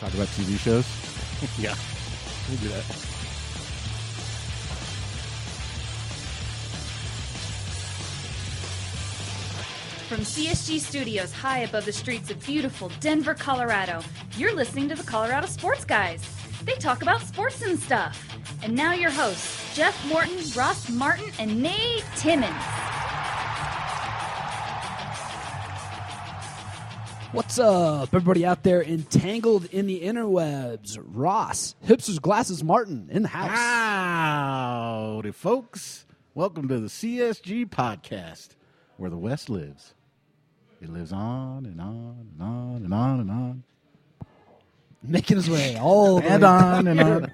Talk about TV shows. Yeah, we'll do that. From CSG Studios high above the streets of beautiful Denver, Colorado, you're listening to the Colorado Sports Guys. They talk about sports and stuff. And now your hosts, Jeff Morton, Ross Martin, and Nate Timmons. What's up, everybody out there entangled in the interwebs? Ross, Hipsters Glasses Martin in the house. Howdy, folks. Welcome to the CSG podcast, where the West lives. It lives on and on and on and on and on. Making his way all the And way on and on.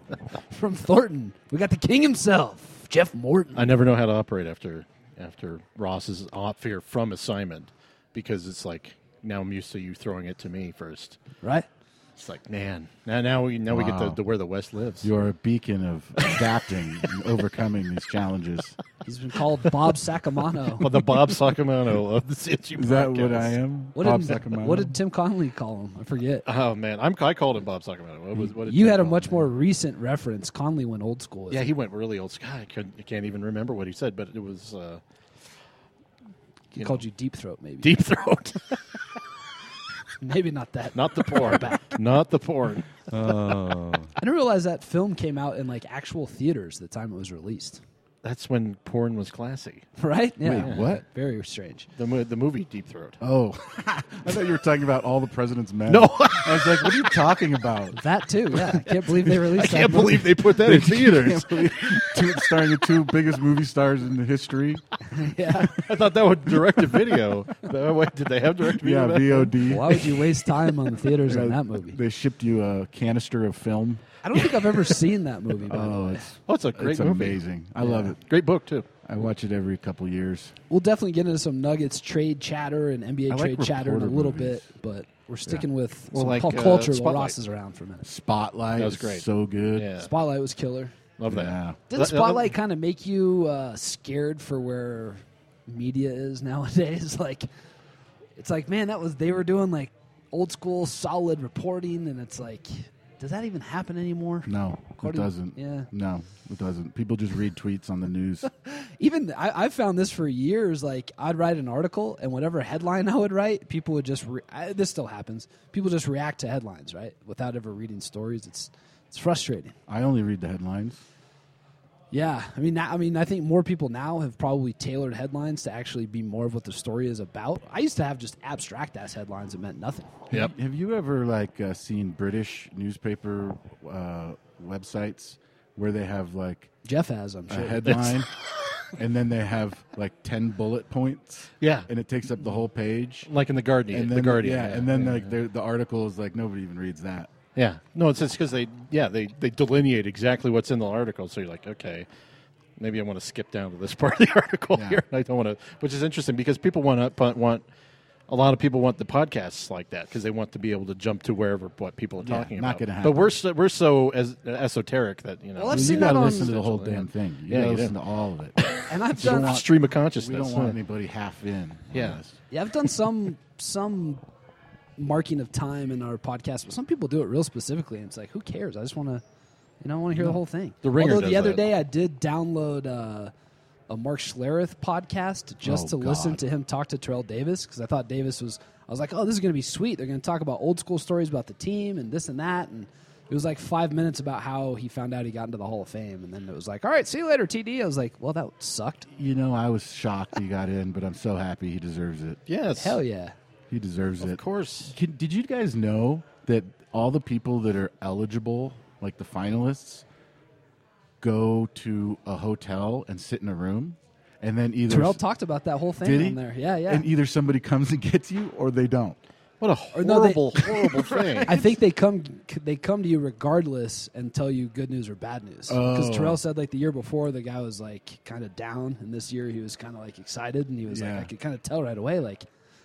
from Thornton. We got the king himself, Jeff Morton. I never know how to operate after after Ross is off here from assignment because it's like now I'm used to you throwing it to me first. right? It's like man, now now we now we get Wow. to, to where the West lives. You're a beacon of adapting and overcoming these challenges. He's been called Bob Sacamano. well, the Bob Sacamano of the CSG Is that what. I am? What Bob did, Sacamano? what did Tim Connelly call him? I forget. Oh man, I'm I called him Bob Sacamano. What was what did You Tim had a call much him? more recent reference. Connelly went old school. with Yeah, it. he went really old. school. I, couldn't, I can't even remember what he said, but it was uh, He you called know, you deep throat, maybe. deep throat, Maybe not that. not the porn, Back. not the porn. Oh. I didn't realize that film came out in like actual theaters the time it was released. That's when porn was classy. Right? Yeah. Wait, what? Very strange. The mo- the movie Deep Throat. Oh, I thought you were talking about all the president's men. No. I was like, what are you talking about? That too. Yeah. I can't believe they released. I can't movie. believe they put that in theaters. two, starring the two biggest movie stars in the history. Yeah. I thought that would direct to video. Wait, did they have direct to Yeah, video? VOD. Why would you waste time on the theaters on that movie? They shipped you a canister of film. I don't think I've ever seen that movie. By the Oh, way. it's, Oh, it's a great it's movie. amazing. I love it. Great book too. I watch it every couple years. We'll definitely get into some Nuggets trade chatter and NBA I like trade chatter in a reporter little movies. bit, but we're sticking with Well, some like, pop uh, culture while Spotlight. Ross is around for a minute. Spotlight That was is great. so good. Yeah, Spotlight was killer. love that. Yeah. Did That- Spotlight kind of make you uh, scared for where media is nowadays? Like, it's like, man, that was they were doing like old school solid reporting, and it's like, does that even happen anymore? No, According- it doesn't. yeah. No, it doesn't. People just read tweets on the news. Even I, I've found this for years. Like, I'd write an article, and whatever headline I would write, people would just. Re- I, this still happens. People just react to headlines, right, without ever reading stories. It's it's frustrating. I only read the headlines. Yeah, I mean, now, I mean, I think more people now have probably tailored headlines to actually be more of what the story is about. I used to have just abstract ass headlines that meant nothing. Yep. Have you ever like uh, seen British newspaper uh, websites where they have like Jeff has, I'm a headline and then they have like 10 bullet points Yeah, and it takes up the whole page? like in the Guardian. And the then, Guardian. yeah, and then like the, the article is like nobody even reads that. Yeah, no, it's just because they, yeah, they they delineate exactly what's in the article. So you're like, okay, maybe I want to skip down to this part of the article Yeah. here. I don't want to, which is interesting because people want to want a lot of people want the podcasts like that because they want to be able to jump to wherever what people are Yeah, talking not about. gonna happen. But happen. we're so, we're so as, esoteric that you know Well, I've seen you got to listen to the whole Essentially, damn yeah. thing. You Yeah, got to you listen do. to all of it. and I've done, want- stream of consciousness. we consciousness. don't want anybody half in. on Yeah. this. yeah, I've done some some marking of time in our podcast, but some people do it real specifically, and it's like, who cares? I just want to, you know, I want to hear the whole thing. The Ringer Although the other that. day I did download uh, a Mark Schlereth podcast just Oh, to listen to him talk to Terrell Davis because I thought Davis was. I was like, oh, this is going to be sweet. They're going to talk about old school stories about the team and this and that, and it was like five minutes about how he found out he got into the Hall of Fame, and then it was like, all right, see you later, TD. I was like, well, that sucked. You know, I was shocked he got in, but I'm so happy he deserves it. Yes, Hell yeah. He deserves of it. Of course. Can, did you guys know that all the people that are eligible, like the finalists, go to a hotel and sit in a room, and then either Terrell talked about that whole thing did he? on there. Yeah, yeah. and either somebody comes and gets you or they don't. What a Or no, they- horrible, horrible thing. I think they come they come to you regardless and tell you good news or bad news. Because Oh. Terrell said like the year before the guy was like kind of down, and this year he was kind of like excited, and he was Yeah. like I could kind of tell right away. Like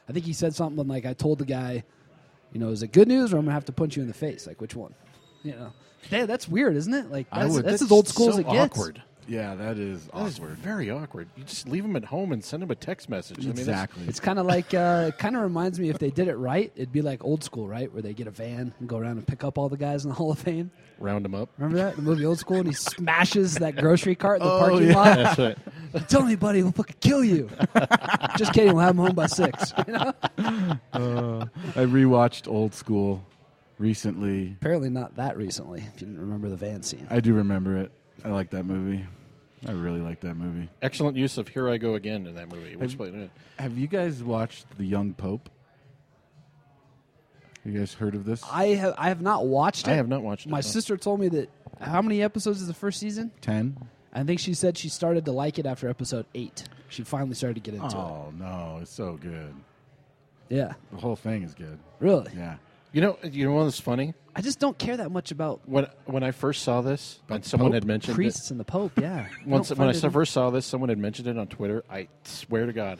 I think he said something like I told the guy, you know, is it good news or I'm gonna have to punch you in the face? Like which one? You know, yeah, that's weird, isn't it? Like that's, would- that's That's as old school so as it gets. Awkward. Yeah, that is That is awkward. very awkward. You just leave them at home and send them a text message. I mean, exactly. It's kind of like, uh, kind of reminds me if they did it right, it'd be like old school, right? Where they get a van and go around and pick up all the guys in the Hall of Fame. round them up. Remember that? The movie Old School? And he smashes that grocery cart in the Oh, parking yeah. lot. That's right. Tell me, buddy, we'll fucking kill you. Just kidding. We'll have him home by six. You know? Uh, I rewatched Old School recently. Apparently not that recently, if you didn't remember the van scene. I do remember it. I like that movie. I really like that movie. Excellent use of "Here I Go Again" in that movie. Which Have- played in it. Have you guys watched The Young Pope? You guys heard of this? I have, I have not watched it. I have not watched it. My no. sister told me that. How many episodes is the first season? Ten. I think she said she started to like it after episode eight. She finally started to get into it. Oh no, it's so good. Yeah, The whole thing is good. really. Yeah. You know, you know what's funny? I just don't care that much about When when I first saw this, and someone Pope? had mentioned it, priests and the Pope. Yeah. once when I it- first saw this, someone had mentioned it on Twitter. I swear to God,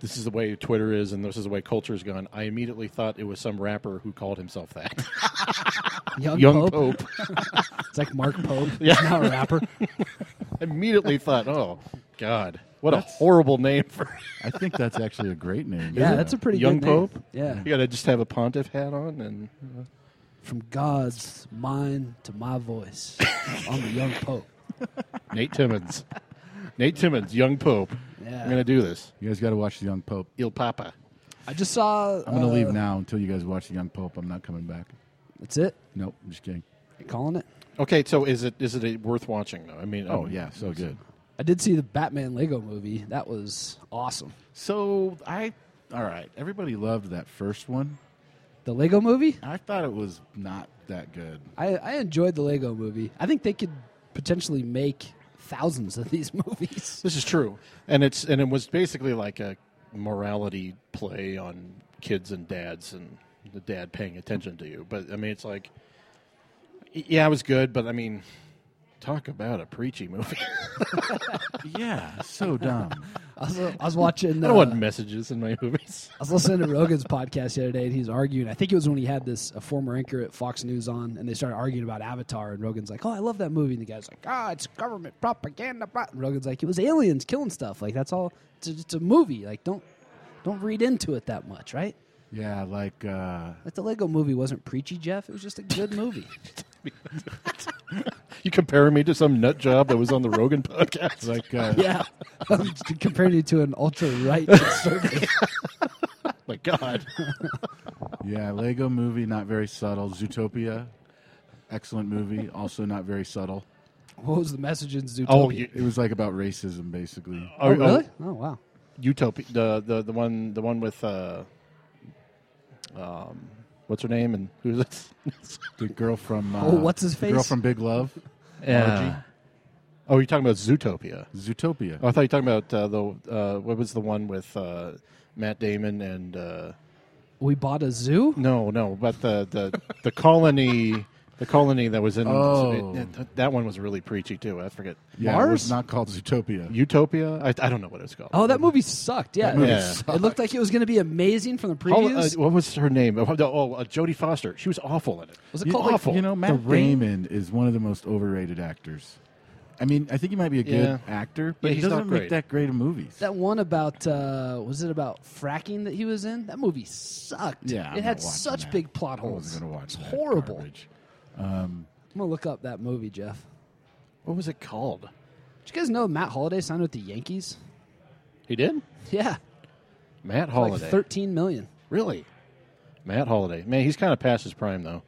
this is the way Twitter is, and this is the way culture's gone. I immediately thought it was some rapper who called himself that, young, Young Pope. Pope. It's like Mark Pope. Yeah. He's now a rapper. I immediately thought, oh God, what That's- a horrible name for. I think that's actually a great name. yeah, that's a pretty Young good name. Pope? Yeah. You got to just have a pontiff hat on, and From God's mind to my voice, I'm the young Pope. Nate Timmons, Nate Timmons, Young Pope. Yeah. I'm gonna do this. You guys got to watch The Young Pope. Il Papa. I just saw. I'm going to uh, leave now until you guys watch The Young Pope. I'm not coming back. That's it. Nope, I'm just kidding. You calling it? Okay, so is it is it a, worth watching though? I mean, Oh um, yeah, so good. I did see the Batman Lego movie. That was awesome. So I, all right. Everybody loved that first one. The Lego movie? I thought it was not that good. I, I enjoyed the Lego movie. I think they could potentially make thousands of these movies. This is true, and it's and it was basically like a morality play on kids and dads and the dad paying attention to you. But I mean, it's like, yeah, it was good, but I mean, talk about a preachy movie. Yeah, so dumb. I was, I was watching. I Uh, don't want messages in my movies. I was listening to Rogan's podcast the other day, and he's arguing. I think it was when he had this a former anchor at Fox News on, and they started arguing about Avatar. And Rogan's like, "Oh, I love that movie," and the guy's like, "Ah, it's government propaganda." And Rogan's like, "It was aliens killing stuff. Like that's all. It's a, it's a movie. Like don't don't read into it that much, right?" Yeah, like uh, Like the Lego movie wasn't preachy, Jeff. It was just a good movie. You comparing me to some nut job that was on the Rogan podcast? like uh, yeah, I'm comparing you to an ultra right conservative. my God, yeah, Lego movie, not very subtle. Zootopia, excellent movie, also not very subtle. What was the message in Zootopia? oh, you, It was like about racism, basically. oh, really? Oh, wow. Utopia, the the the one the one with uh, um, what's her name and who's it? The girl from uh, Oh, what's his the girl from Big Love, Yeah. Oh, you're talking about Zootopia. Zootopia. Oh, I thought you were talking about uh, the uh, what was the one with uh, Matt Damon and uh, We bought a zoo. no, no, but the the the colony, the colony that was in Oh. it- it- that one was really preachy too. I forget yeah, it Mars? was not called Zootopia. Utopia. I, I don't know what it's called. Oh, that movie sucked. Yeah, That movie Yeah. sucked. it looked like it was going to be amazing from the How- uh, previews. what was her name? Oh, oh, uh, Jodie Foster. She was awful in it. was it You- called like, awful. You know, Matt Ring? Damon is one of the most overrated actors. I mean, I think he might be a good Yeah. actor, but Yeah, he he's doesn't not make great. that great of movies. that one about uh, was it about fracking that he was in? That movie sucked. yeah, I'm it had not watching such that. big plot I holes. wasn't going to watch It's that horrible. garbage. I'm gonna look up that movie, Jeff. What was it called? Did you guys know Matt Holliday signed with the Yankees? He did. Yeah, Matt for Holliday. like thirteen million. really? Matt Holliday. Man, he's kind of past his prime though.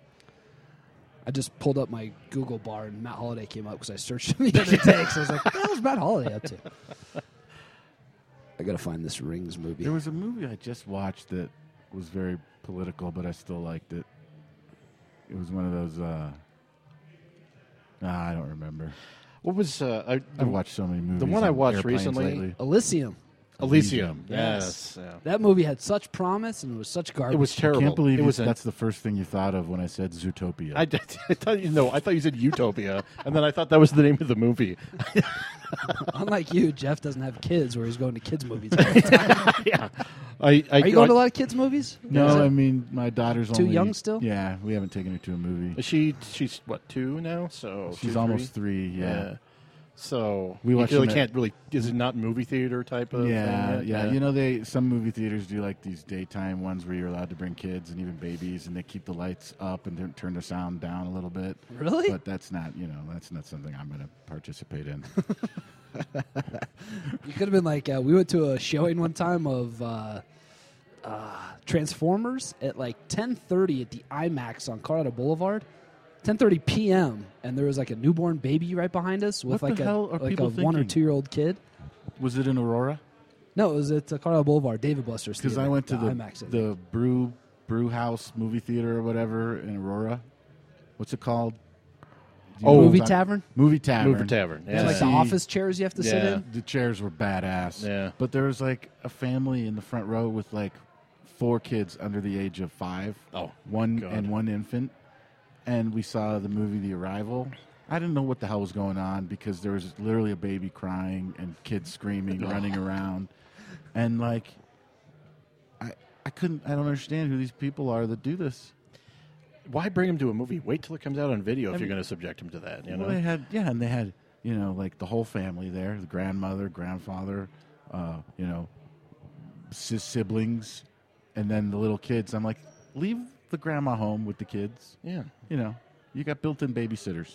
I just pulled up my Google bar and Matt Holliday came up because I searched him the other day. So I was like, "What was Matt Holliday up to?" I gotta find this Rings movie. There was a movie I just watched that was very political, but I still liked it. It was one of those. Uh, nah, I don't remember. What was uh, I, I've watched so many movies. The one I watched airplanes recently- lately. Elysium. Elysium? Yes. Yes. Yeah. That movie had such promise and it was such garbage. It was terrible. I terrible. can't believe it you- was. a- that's the first thing you thought of when I said Zootopia. I, did, I thought you know. I thought you said Utopia, and then I thought that was the name of the movie. Unlike you, Jeff doesn't have kids where he's going to kids movies. all the time. yeah. I, I, Are you going to a lot of kids movies? Is no, it- I mean my daughter's Too only young still? Yeah, we haven't taken her to a movie. She she's what two now? So She's two, almost three. Yeah. So We you really can't really. Is it not movie theater type of? Yeah, thing? yeah. You know, they some movie theaters do like these daytime ones where you're allowed to bring kids and even babies, and they keep the lights up and turn the sound down a little bit. Really? But that's not, you know, that's not something I'm going to participate in. You could have been like, uh, we went to a showing one time of uh, uh, Transformers at like 10:30 at the IMAX on Colorado Boulevard. 10:30 p.m. and there was like a newborn baby right behind us with What like the a hell are like a people one or thinking? two year old kid. Was it in Aurora? No, it was at uh, Colorado Boulevard, David Buster's. Because I went to the IMAX. I think. the Brew Brew House movie theater or whatever in Aurora. What's it called? Do you Oh, know what movie I'm talking- tavern. Movie tavern. Movie tavern. It's Yeah. like the See- office chairs you have to sit Yeah. in. The chairs were badass. Yeah. But there was like a family in the front row with like four kids under the age of five. Oh, one God. and one infant. And we saw the movie The Arrival. I didn't know what the hell was going on because there was literally a baby crying and kids screaming, running around. And like I I couldn't I don't understand who these people are that do this. Why bring him to a movie? Wait till it comes out on video if you're going to subject him to that. You know. Well, they had yeah, and they had you know like the whole family there, the grandmother, grandfather, uh, you know, siblings, and then the little kids. I'm like, leave the grandma home with the kids. yeah. You know, you got built-in babysitters.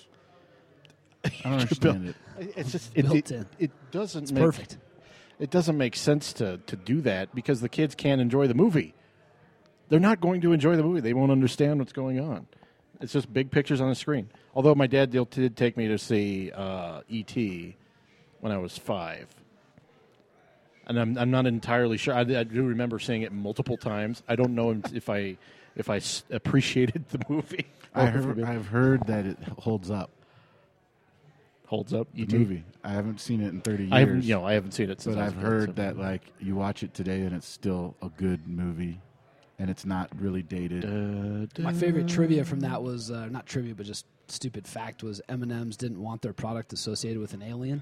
I don't understand it. It's just it, Built it, in. it doesn't It's make, perfect. It doesn't make sense to to do that because the kids can't enjoy the movie. They're not going to enjoy the movie. They won't understand what's going on. It's just big pictures on the screen. Although my dad did did take me to see uh, E.T. when I was five, and I'm I'm not entirely sure. I, I do remember seeing it multiple times. I don't know if I if I s- appreciated the movie. I heard, I've heard that it holds up. holds up. The E.T. movie. I haven't seen it in 30 years. I haven't, you know, I haven't seen it since. but I was I've a kid, heard so- that like you watch it today and it's still a good movie, and it's not really dated. My favorite trivia from that was uh, not trivia, but just stupid fact was M and M's didn't want their product associated with an alien,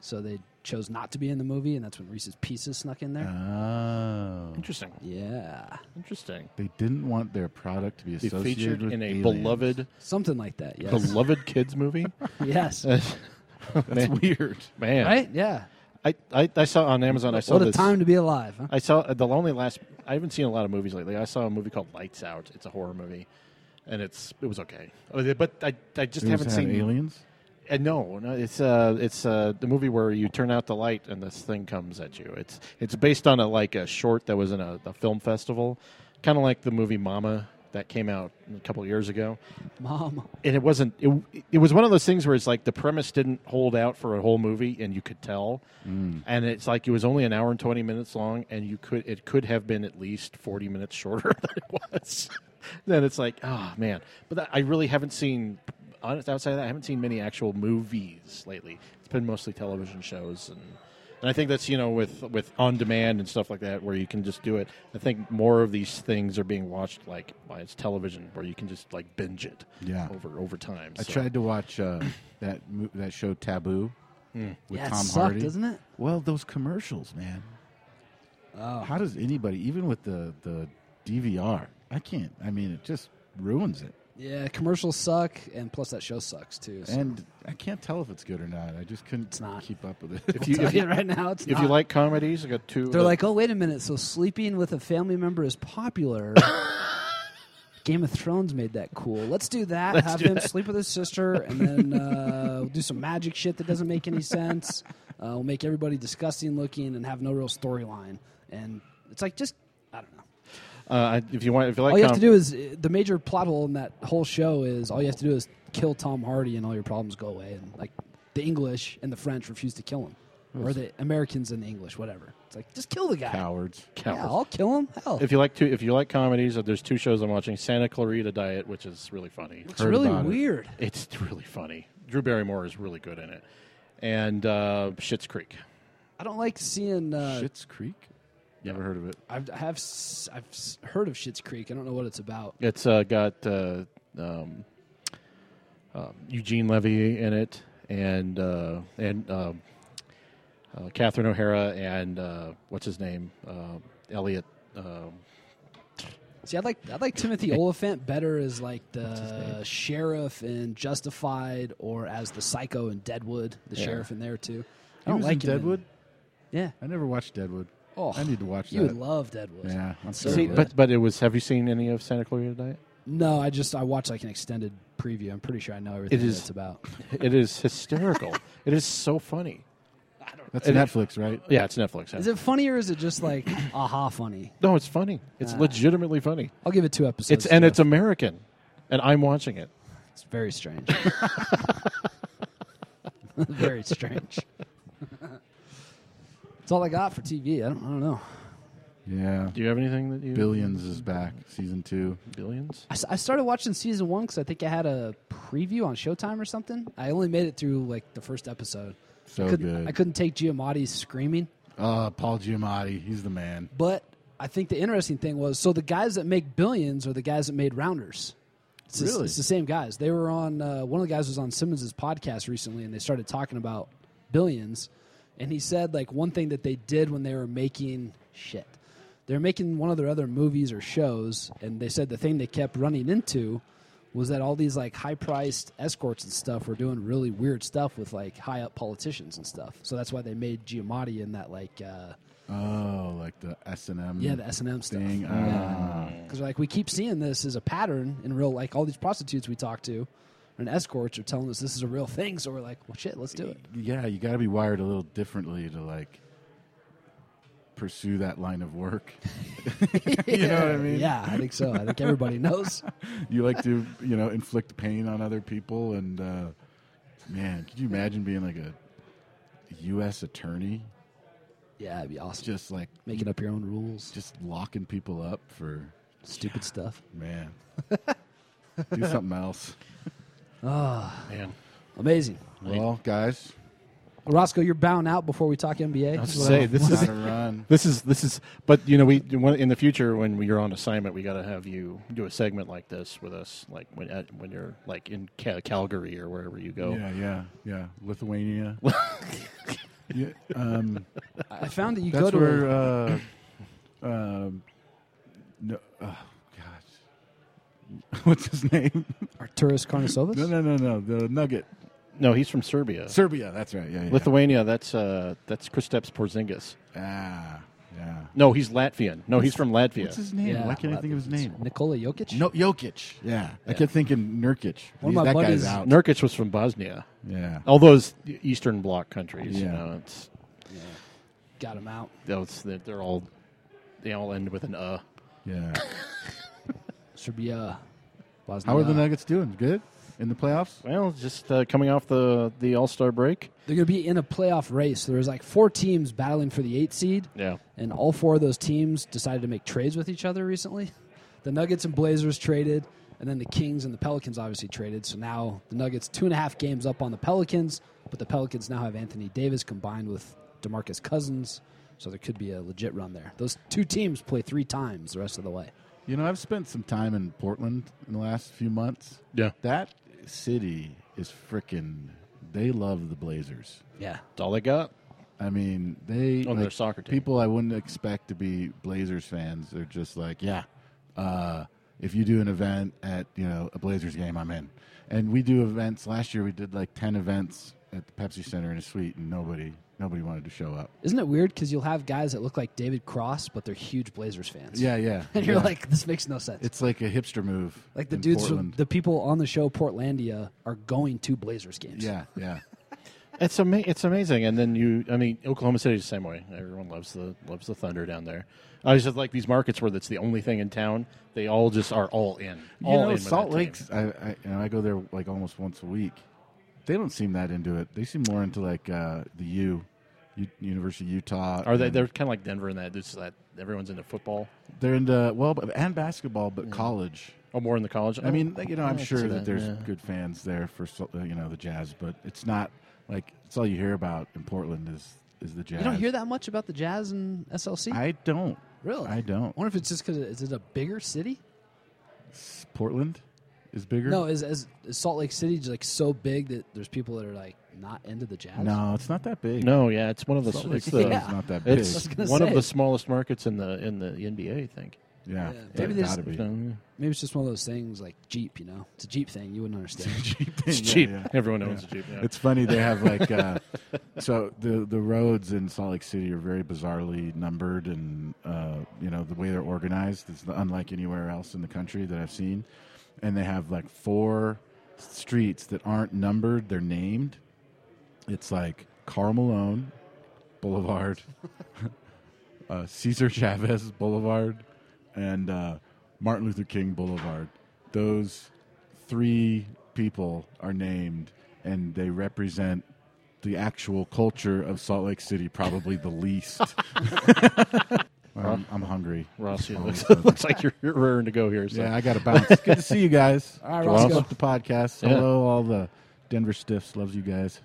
so they chose not to be in the movie, and that's when Reese's Pieces snuck in there. Oh. Interesting. yeah, Interesting. They didn't want their product to be Be associated featured with in a aliens. beloved, something like that. Yes, beloved kids movie. yes, That's man, weird. man. right? Yeah. I, I, I saw on Amazon. I saw What a this. time to be alive, huh? I saw uh, the only last. I haven't seen a lot of movies lately. I saw a movie called Lights Out. It's a horror movie, and it's it was okay. Uh, But I I just It was haven't had seen aliens. Uh, no, no, it's uh, it's uh, the movie where you turn out the light and this thing comes at you. It's it's based on a like a short that was in a, a film festival, kind of like the movie Mama that came out a couple years ago. Mom, And it wasn't. It, it was one of those things where it's like the premise didn't hold out for a whole movie, and you could tell. And it's like it was only an hour and twenty minutes long, and you could it could have been at least forty minutes shorter than it was. then it's like, oh man! But that, I really haven't seen. Honest- Outside of that, I haven't seen many actual movies lately. It's been mostly television shows, and and I think that's you know with with on demand and stuff like that where you can just do it. I think more of these things are being watched like by its television where you can just like binge it Yeah. over over time. I So- tried to watch uh, that mo- that show Taboo Hmm. with yeah, it Tom sucked, Hardy. doesn't it? Well, those commercials, man. Oh, How does anybody, even with the the DVR, I can't. I mean, it just ruins it. Yeah. Commercials suck, and plus that show sucks too. So. And I can't tell if it's good or not. I just couldn't It's not. keep up with it. If you, if you, right now, it's if not. you like comedies, I got two. They're uh, like, oh, wait a minute. So sleeping with a family member is popular. Game of Thrones made that cool. Let's do that. Let's Have do him that. sleep with his sister, and then uh, we'll do some magic shit that doesn't make any sense. Uh, we'll make everybody disgusting looking and have no real storyline. And it's like just I don't know. Uh, if you want, if you like, all you have com- to do is uh, the major plot hole in that whole show is all you have to do is kill Tom Hardy, and all your problems go away. And like the English and the French refuse to kill him, or the Americans and the English, whatever. It's like just kill the guy. Cowards. Yeah, I'll kill him. Hell, If you like two, if you like comedies, uh, there's two shows I'm watching: Santa Clarita Diet, which is really funny. it's Heard really about it. weird. It's really funny. Drew Barrymore is really good in it, and uh, Schitt's Creek. I don't like seeing. Uh, Schitt's Creek. Never heard of it. I've, I have I've heard of Schitt's Creek. I don't know what it's about. It's uh, got uh, um, uh, Eugene Levy in it, and uh, and uh, uh, Catherine O'Hara, and uh, what's his name, uh, Elliot. Um, See, I'd like I'd like Timothy Oliphant better as like the sheriff in Justified, or as the psycho in Deadwood, the Yeah. sheriff in there too. I don't like in Deadwood. yeah. I never watched Deadwood. Oh, I need to watch that. You that. would love Deadwood. yeah, I'm So. See, it. but but it was. Have you seen any of Santa Clarita Diet? No, I just I watched like an extended preview. I'm pretty sure I know everything It is- that it's about. It is hysterical. it is so funny. that's and Netflix, right? Yeah, it's Netflix. Is it funny or is it just like aha funny? No, it's funny. It's Ah. legitimately funny. I'll give it two episodes. It's and too. it's American, and I'm watching it. It's very strange. very strange. That's all I got for TV. I don't, I don't know. Yeah. Do you have anything that you Billions is back, season two. Billions? I, s- I started watching season one because I think I had a preview on Showtime or something. I only made it through like the first episode. So I couldn't, good. I couldn't take Giamatti's screaming. Uh, Paul Giamatti, he's the man. But I think the interesting thing was so the guys that make billions are the guys that made Rounders. It's, the- Really? it's the same guys. They were on uh, one of the guys was on Simmons' podcast recently, and they started talking about billions. And he said like one thing that they did when they were making shit. They're making one of their other movies or shows, and they said the thing they kept running into was that all these like high priced escorts and stuff were doing really weird stuff with like high up politicians and stuff. So that's why they made Giamatti in that like uh, Oh, like the S and M. yeah, the S and M stuff. thing. Yeah, Ah. because like we keep seeing this as a pattern in real, like all these prostitutes we talk to and escorts are telling us this is a real thing. So we're like, well, shit, let's do it. yeah, you got to be wired a little differently to like pursue that line of work. you know what I mean? Yeah, I think so. I think everybody knows. You like to, you know, inflict pain on other people, and uh, man, could you imagine being like a U.S. attorney, Yeah, it'd be awesome. just like Making up your own rules, just locking people up for stupid stuff. man? Do something else. Ah, Man. amazing. Well, guys, Well, Roscoe, you're bowing out before we talk NBA. I was Is to what say, I- this is gotta run. this is this is but you know we when- in the future when you're on assignment we got to have you do a segment like this with us like when at, when you're like in Cal- Calgary or wherever you go Yeah, yeah, yeah. Lithuania. yeah, um, I found that you that's go to. where. a- Uh, um, no, oh, gosh, what's his name? Arturas Karnisovas. no, no, no, no. The Nugget, no he's from Serbia Serbia. That's right. Yeah, yeah. Lithuania that's uh that's Kristaps Porzingis Ah, yeah. no he's Latvian no he's from Latvia What's his name? Yeah, Why can't I think of his name? Nikola Jokic. No, Jokic. Yeah, I Yeah. kept thinking Nurkic. One of He's- my that buddies- guy's out. Nurkic was from Bosnia yeah. all those Eastern Bloc countries you Yeah. know it's got him out. those they're they're all they all end with an uh Yeah. Serbia. Bosnia. How are the Nuggets doing? Good in the playoffs? well just uh, coming off the the All Star break They're going to be in a playoff race. There's like four teams battling for the eight seed, yeah and all four of those teams decided to make trades with each other recently. The Nuggets and Blazers traded, and then the Kings and the Pelicans obviously traded. So now the Nuggets two and a half games up on the Pelicans, but the Pelicans now have Anthony Davis combined with DeMarcus Cousins, so there could be a legit run there. Those two teams play three times the rest of the way. You know, I've spent some time in Portland in the last few months. yeah That city is freaking. They love the Blazers. Yeah, that's all they got I mean, they On their soccer team. People I wouldn't expect to be Blazers fans. They're just like, yeah, uh, if you do an event at you know a Blazers game, I'm in. And we do events. Last year we did like ten events at the Pepsi Center in a suite, and nobody nobody wanted to show up. isn't it weird because you'll have guys that look like David Cross, but they're huge Blazers fans. Yeah, yeah. and you're yeah. like, this makes no sense. it's like a hipster move. Like the in dudes, from, the people on the show Portlandia are going to Blazers games. yeah, yeah. It's ama- It's amazing, and then you. I mean, Oklahoma City's the same way. Everyone loves the loves the Thunder down there. I just like these markets where that's the only thing in town. They all just are all in. You all know, in Salt that team. Lake's. I, I you know I go there like almost once a week. They don't seem that into it. They seem more into like uh, the U, U, University of Utah. Are they? They're kind of like Denver in that. It's that everyone's into football. They're into well, but- and basketball, but college. Oh, more in the college. I mean, you know, I I'm can sure see that, there's yeah. good fans there for uh, you know the Jazz, but it's not like it's all you hear about in Portland is is the Jazz. You don't hear that much about the Jazz and SLC? I don't. really? I don't. I wonder if it's just because is it a bigger city? Portland is bigger. No, is, is, is Salt Lake City just like so big that there's people that are like not into the Jazz? no, it's not that big. No, yeah, it's one of the. Salt Lake It's the. Yeah. is not that big. It's gonna one say. of the smallest markets in the in the NBA. I think. Yeah, Yeah, maybe there's- gotta be. Maybe it's just one of those things like Jeep. You know, it's a Jeep thing. You wouldn't understand. It's Yeah, cheap. yeah. Everyone owns a Jeep. Yeah. It's funny they have like uh, so the the roads in Salt Lake City are very bizarrely numbered and uh, you know the way they're organized is unlike anywhere else in the country that I've seen, and they have like four streets that aren't numbered; they're named. It's like Karl Malone Boulevard, uh, Cesar Chavez Boulevard, and uh, Martin Luther King Boulevard. Those three people are named, and they represent the actual culture of Salt Lake City, probably the least. I'm, I'm hungry. Ross, Oh, looks, looks like you're, you're raring to go here. So. Yeah, I got to bounce. Good to see you guys. All right, Ross. Love the podcast. Yeah. Hello, all the Denver Stiffs. Loves you guys.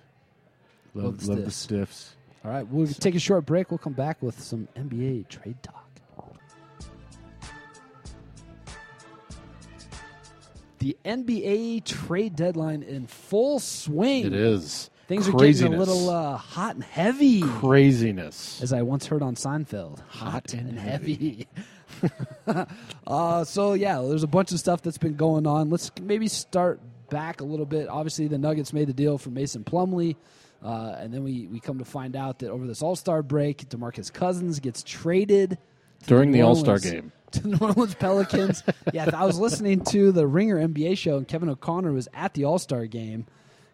Love, Love the love the Stiffs. All right, we'll take a short break. We'll come back with some NBA trade talk. The NBA trade deadline in full swing. It is. Things are getting a little uh, hot and heavy, Craziness. as I once heard on Seinfeld. Hot, and heavy. uh, so yeah, there's a bunch of stuff that's been going on. Let's maybe start back a little bit. Obviously, the Nuggets made the deal for Mason Plumlee, uh, and then we we come to find out that over this All Star break, Demarcus Cousins gets traded During the New All-Star game. to the New Orleans Pelicans. yeah, I was listening to the Ringer NBA show, and Kevin O'Connor was at the All Star game,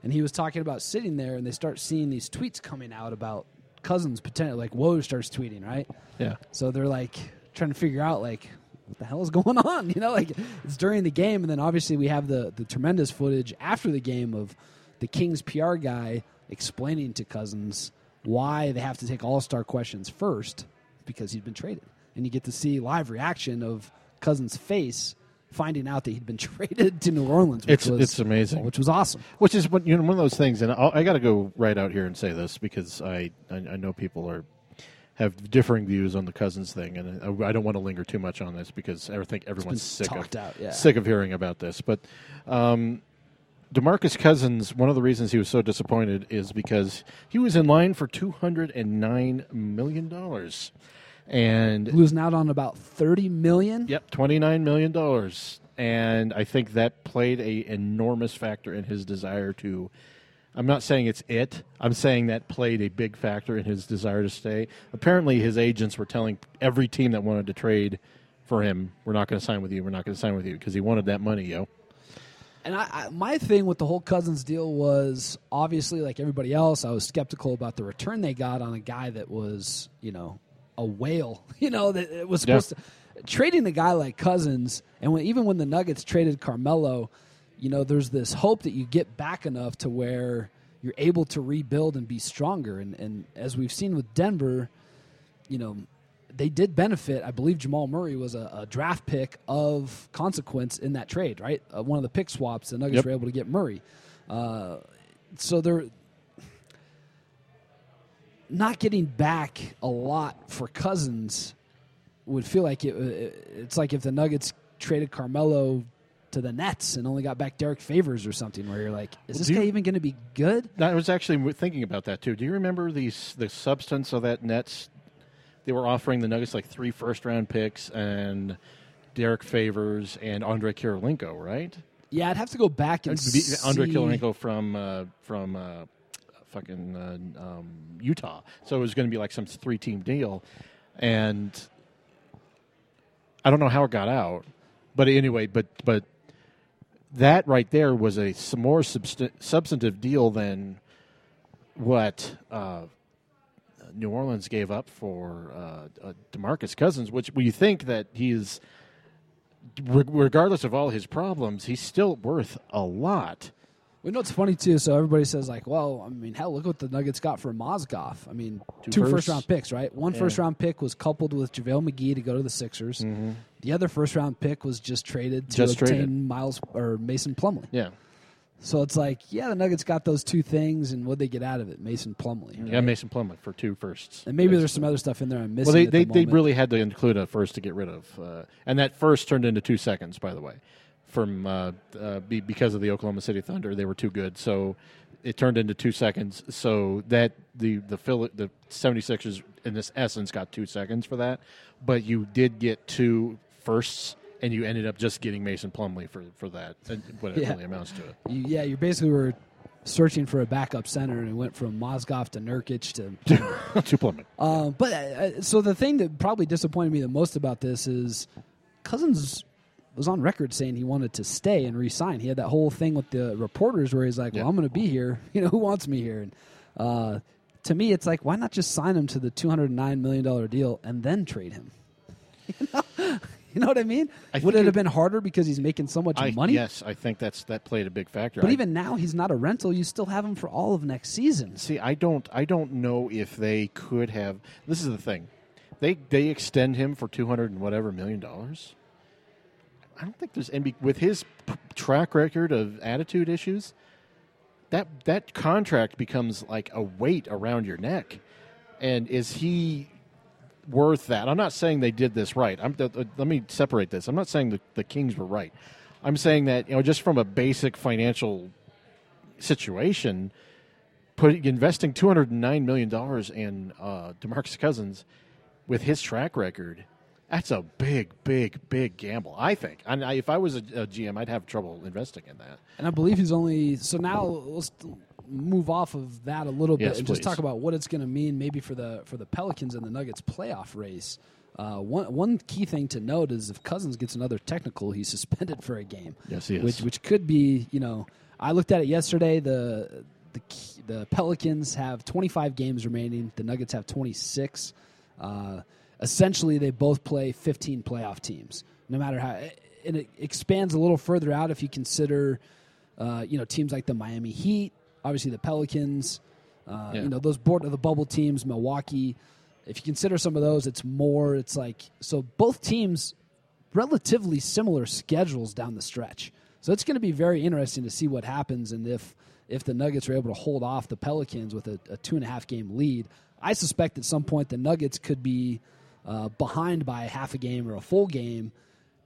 and he was talking about sitting there, and they start seeing these tweets coming out about Cousins potentially. Like Woj starts tweeting, right? Yeah. So they're like trying to figure out like what the hell is going on? You know, like it's during the game, and then obviously we have the the tremendous footage after the game of the Kings PR guy explaining to Cousins why they have to take All Star questions first because he's been traded, and you get to see live reaction of Cousins' face finding out that he'd been traded to New Orleans. Which It's- was, it's amazing. which was awesome. Which is one, you know, one of those things, and I'll, I got to go right out here and say this because I, I, I know people are have differing views on the Cousins thing, and I, I don't want to linger too much on this because I think everyone's sick of out, yeah. sick of hearing about this. But um, Demarcus Cousins, one of the reasons he was so disappointed is because he was in line for two hundred and nine million dollars, and Losing out on about thirty million. Yep, twenty nine million dollars, and I think that played a enormous factor in his desire to. I'm not saying it's it. I'm saying that played a big factor in his desire to stay. Apparently, his agents were telling every team that wanted to trade for him, "We're not going to sign with you. We're not going to sign with you," because he wanted that money, yo. And I, I, my thing with the whole Cousins deal was obviously, like everybody else, I was skeptical about the return they got on a guy that was, you know, a whale. You know, that it was Yeah. supposed to trading a guy like Cousins, and when, even when the Nuggets traded Carmelo, you know, there's this hope that you get back enough to where you're able to rebuild and be stronger. And, and as we've seen with Denver, you know, they did benefit. I believe Jamal Murray was a, a draft pick of consequence in that trade, right? Uh, one of the pick swaps, the Nuggets Yep. were able to get Murray. Uh, so they're not getting back a lot for Cousins. Would feel like it, it- it's like if the Nuggets traded Carmelo to the Nets and only got back Derrick Favors or something, where you're like, is this do you- guy even going to be good? I was actually thinking about that too. Do you remember the the substance of that Nets? They were offering the Nuggets like three first round picks and Derrick Favors and Andre Kirilenko, right? Yeah, I'd have to go back and Be- Andre Kirilenko from uh, from uh, fucking uh, um, Utah. So it was going to be like some three team deal, and I don't know how it got out, but anyway, but but that right there was a more subst- substantive deal than what uh, New Orleans gave up for uh, uh, Demarcus Cousins, which we think that he's re- regardless of all his problems, he's still worth a lot. We know it's funny too. So everybody says like, "Well, I mean, hell, look what the Nuggets got for Mozgov. I mean, Two two, first round picks, right? One Yeah. first round pick was coupled with JaVale McGee to go to the Sixers. The other first round pick was just traded to Mm-hmm. Just obtain traded. Miles or Mason Plumlee. Yeah, So it's like, yeah, the Nuggets got those two things, and what they get out of it? Mason Plumlee. yeah, Mason Plumlee for two firsts. And maybe there's some other stuff in there I'm missing. Well, they at they, the they really had to include a first to get rid of, uh, and that first turned into two seconds. By the way, from uh, uh, be, because of the Oklahoma City Thunder, they were too good, so it turned into two seconds. So that the the Philly, the 76ers in this essence got two seconds for that, but you did get two firsts, and you ended up just getting Mason Plumlee for for that. What it Yeah. really amounts to. It. You, yeah, you basically were searching for a backup center and it went from Mozgov to Nurkic to. to Plumlee. uh, but uh, so the thing that probably disappointed me the most about this is Cousins was on record saying he wanted to stay and resign. He had that whole thing with the reporters where he's like, "Well, Yeah. I'm going to be here. You know, who wants me here?" And uh, to me, it's like, why not just sign him to the 209 million dollar deal and then trade him? You know what I mean? I Would it have been harder because he's making so much I, money? Yes, I think that's that played a big factor. But I- even now, he's not a rental. You still have him for all of next season. See, I don't, I don't know if they could have. This is the thing, they they extend him for two hundred and whatever million dollars. I don't think there's any with his track record of attitude issues. That that contract becomes like a weight around your neck, and is he worth that? I'm not saying they did this right. I'm, th- th- let me separate this. I'm not saying the, the Kings were right. I'm saying that you know just from a basic financial situation, putting investing two hundred and nine million dollars in uh, Demarcus Cousins with his track record, that's a big, big, big gamble. I think. And I, if I was a, a GM, I'd have trouble investing in that. And I believe he's only so now. Let's move off of that a little bit Yes, and just talk about what it's going to mean maybe for the for the Pelicans and the Nuggets playoff race. Uh, one one key thing to note is if Cousins gets another technical, he's suspended for a game. Yes, he is. Which which could be you know I looked at it yesterday. The the the Pelicans have 25 games remaining. The Nuggets have 26. Uh, essentially, they both play 15 playoff teams. No matter how, and it expands a little further out if you consider, uh, you know, teams like the Miami Heat, obviously the Pelicans, uh, Yeah. you know, those board of the bubble teams, Milwaukee. If you consider some of those, it's more. It's like so both teams relatively similar schedules down the stretch. So it's going to be very interesting to see what happens and if if the Nuggets are able to hold off the Pelicans with a, a two and a half game lead. I suspect at some point the Nuggets could be uh, behind by half a game or a full game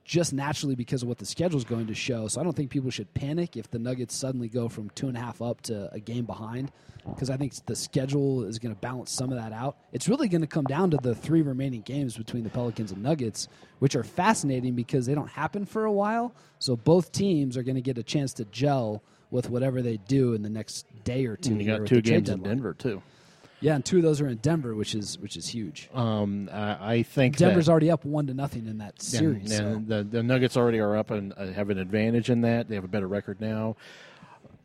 just naturally because of what the schedule is going to show. So I don't think people should panic if the Nuggets suddenly go from two and a half up to a game behind, because I think the schedule is going to balance some of that out. It's really going to come down to the three remaining games between the Pelicans and Nuggets, which are fascinating because they don't happen for a while. So both teams are going to get a chance to gel with whatever they do in the next day or two. And you got two games in. Denver too. Yeah, and two of those are in Denver, which is which is huge. Um, I, I think Denver's that, already up one to nothing in that series. so- And, the, the Nuggets already are up and uh, have an advantage in that. They have a better record now.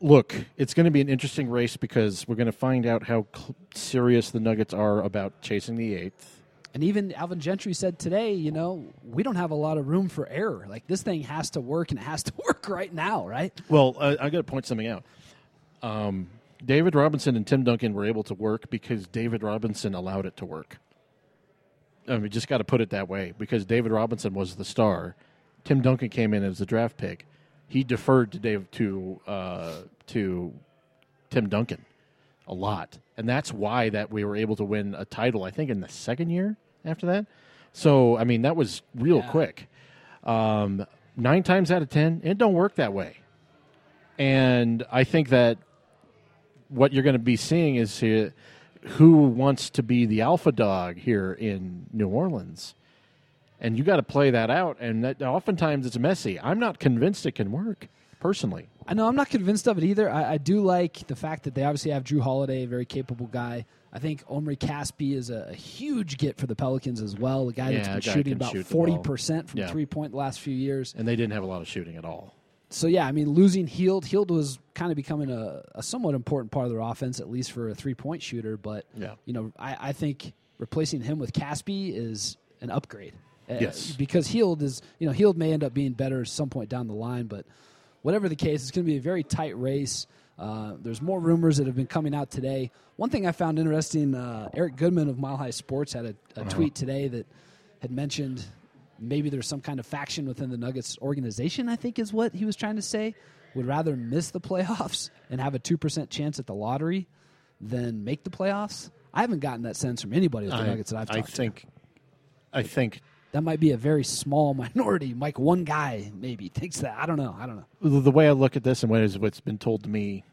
Look, it's going to be an interesting race because we're going to find out how cl- serious the Nuggets are about chasing the eighth. And even Alvin Gentry said today, you know, we don't have a lot of room for error. Like this thing has to work and it has to work right now, right? Well, uh, I got to point something out. Um, David Robinson and Tim Duncan were able to work because David Robinson allowed it to work. I mean, just got to put it that way because David Robinson was the star. Tim Duncan came in as the draft pick. He deferred to Dave to uh, to Tim Duncan a lot, and that's why that we were able to win a title. I think in the second year after that. So I mean, that was real Yeah. quick. Um, nine times out of ten, it don't work that way. And I think that what you're going to be seeing is uh, who wants to be the alpha dog here in New Orleans. And you got to play that out. And that, oftentimes it's messy. I'm not convinced it can work, personally. I know I'm not convinced of it either. I, I do like the fact that they obviously have Jrue Holiday, a very capable guy. I think Omri Caspi is a, a huge get for the Pelicans as well. A guy Yeah, that's been guy shooting about shoot 40% from Yeah. three point the last few years. And they didn't have a lot of shooting at all. So yeah, I mean, losing Hield, Hield was kind of becoming a, a somewhat important part of their offense, at least for a three point shooter. But Yeah. you know, I, I think replacing him with Caspi is an upgrade. Uh, Yes. because Hield is you know Hield may end up being better at some point down the line, but whatever the case, it's going to be a very tight race. Uh, there's more rumors that have been coming out today. One thing I found interesting: uh, Eric Goodman of Mile High Sports had a, a tweet today that had mentioned maybe there's some kind of faction within the Nuggets organization. I think is what he was trying to say. Would rather miss the playoffs and have a two percent chance at the lottery than make the playoffs. I haven't gotten that sense from anybody with the I, Nuggets that I've I talked to. think, I think That might be a very small minority. Like one guy maybe thinks that. I don't know. I don't know. the the way I look at this and what is what's been told to me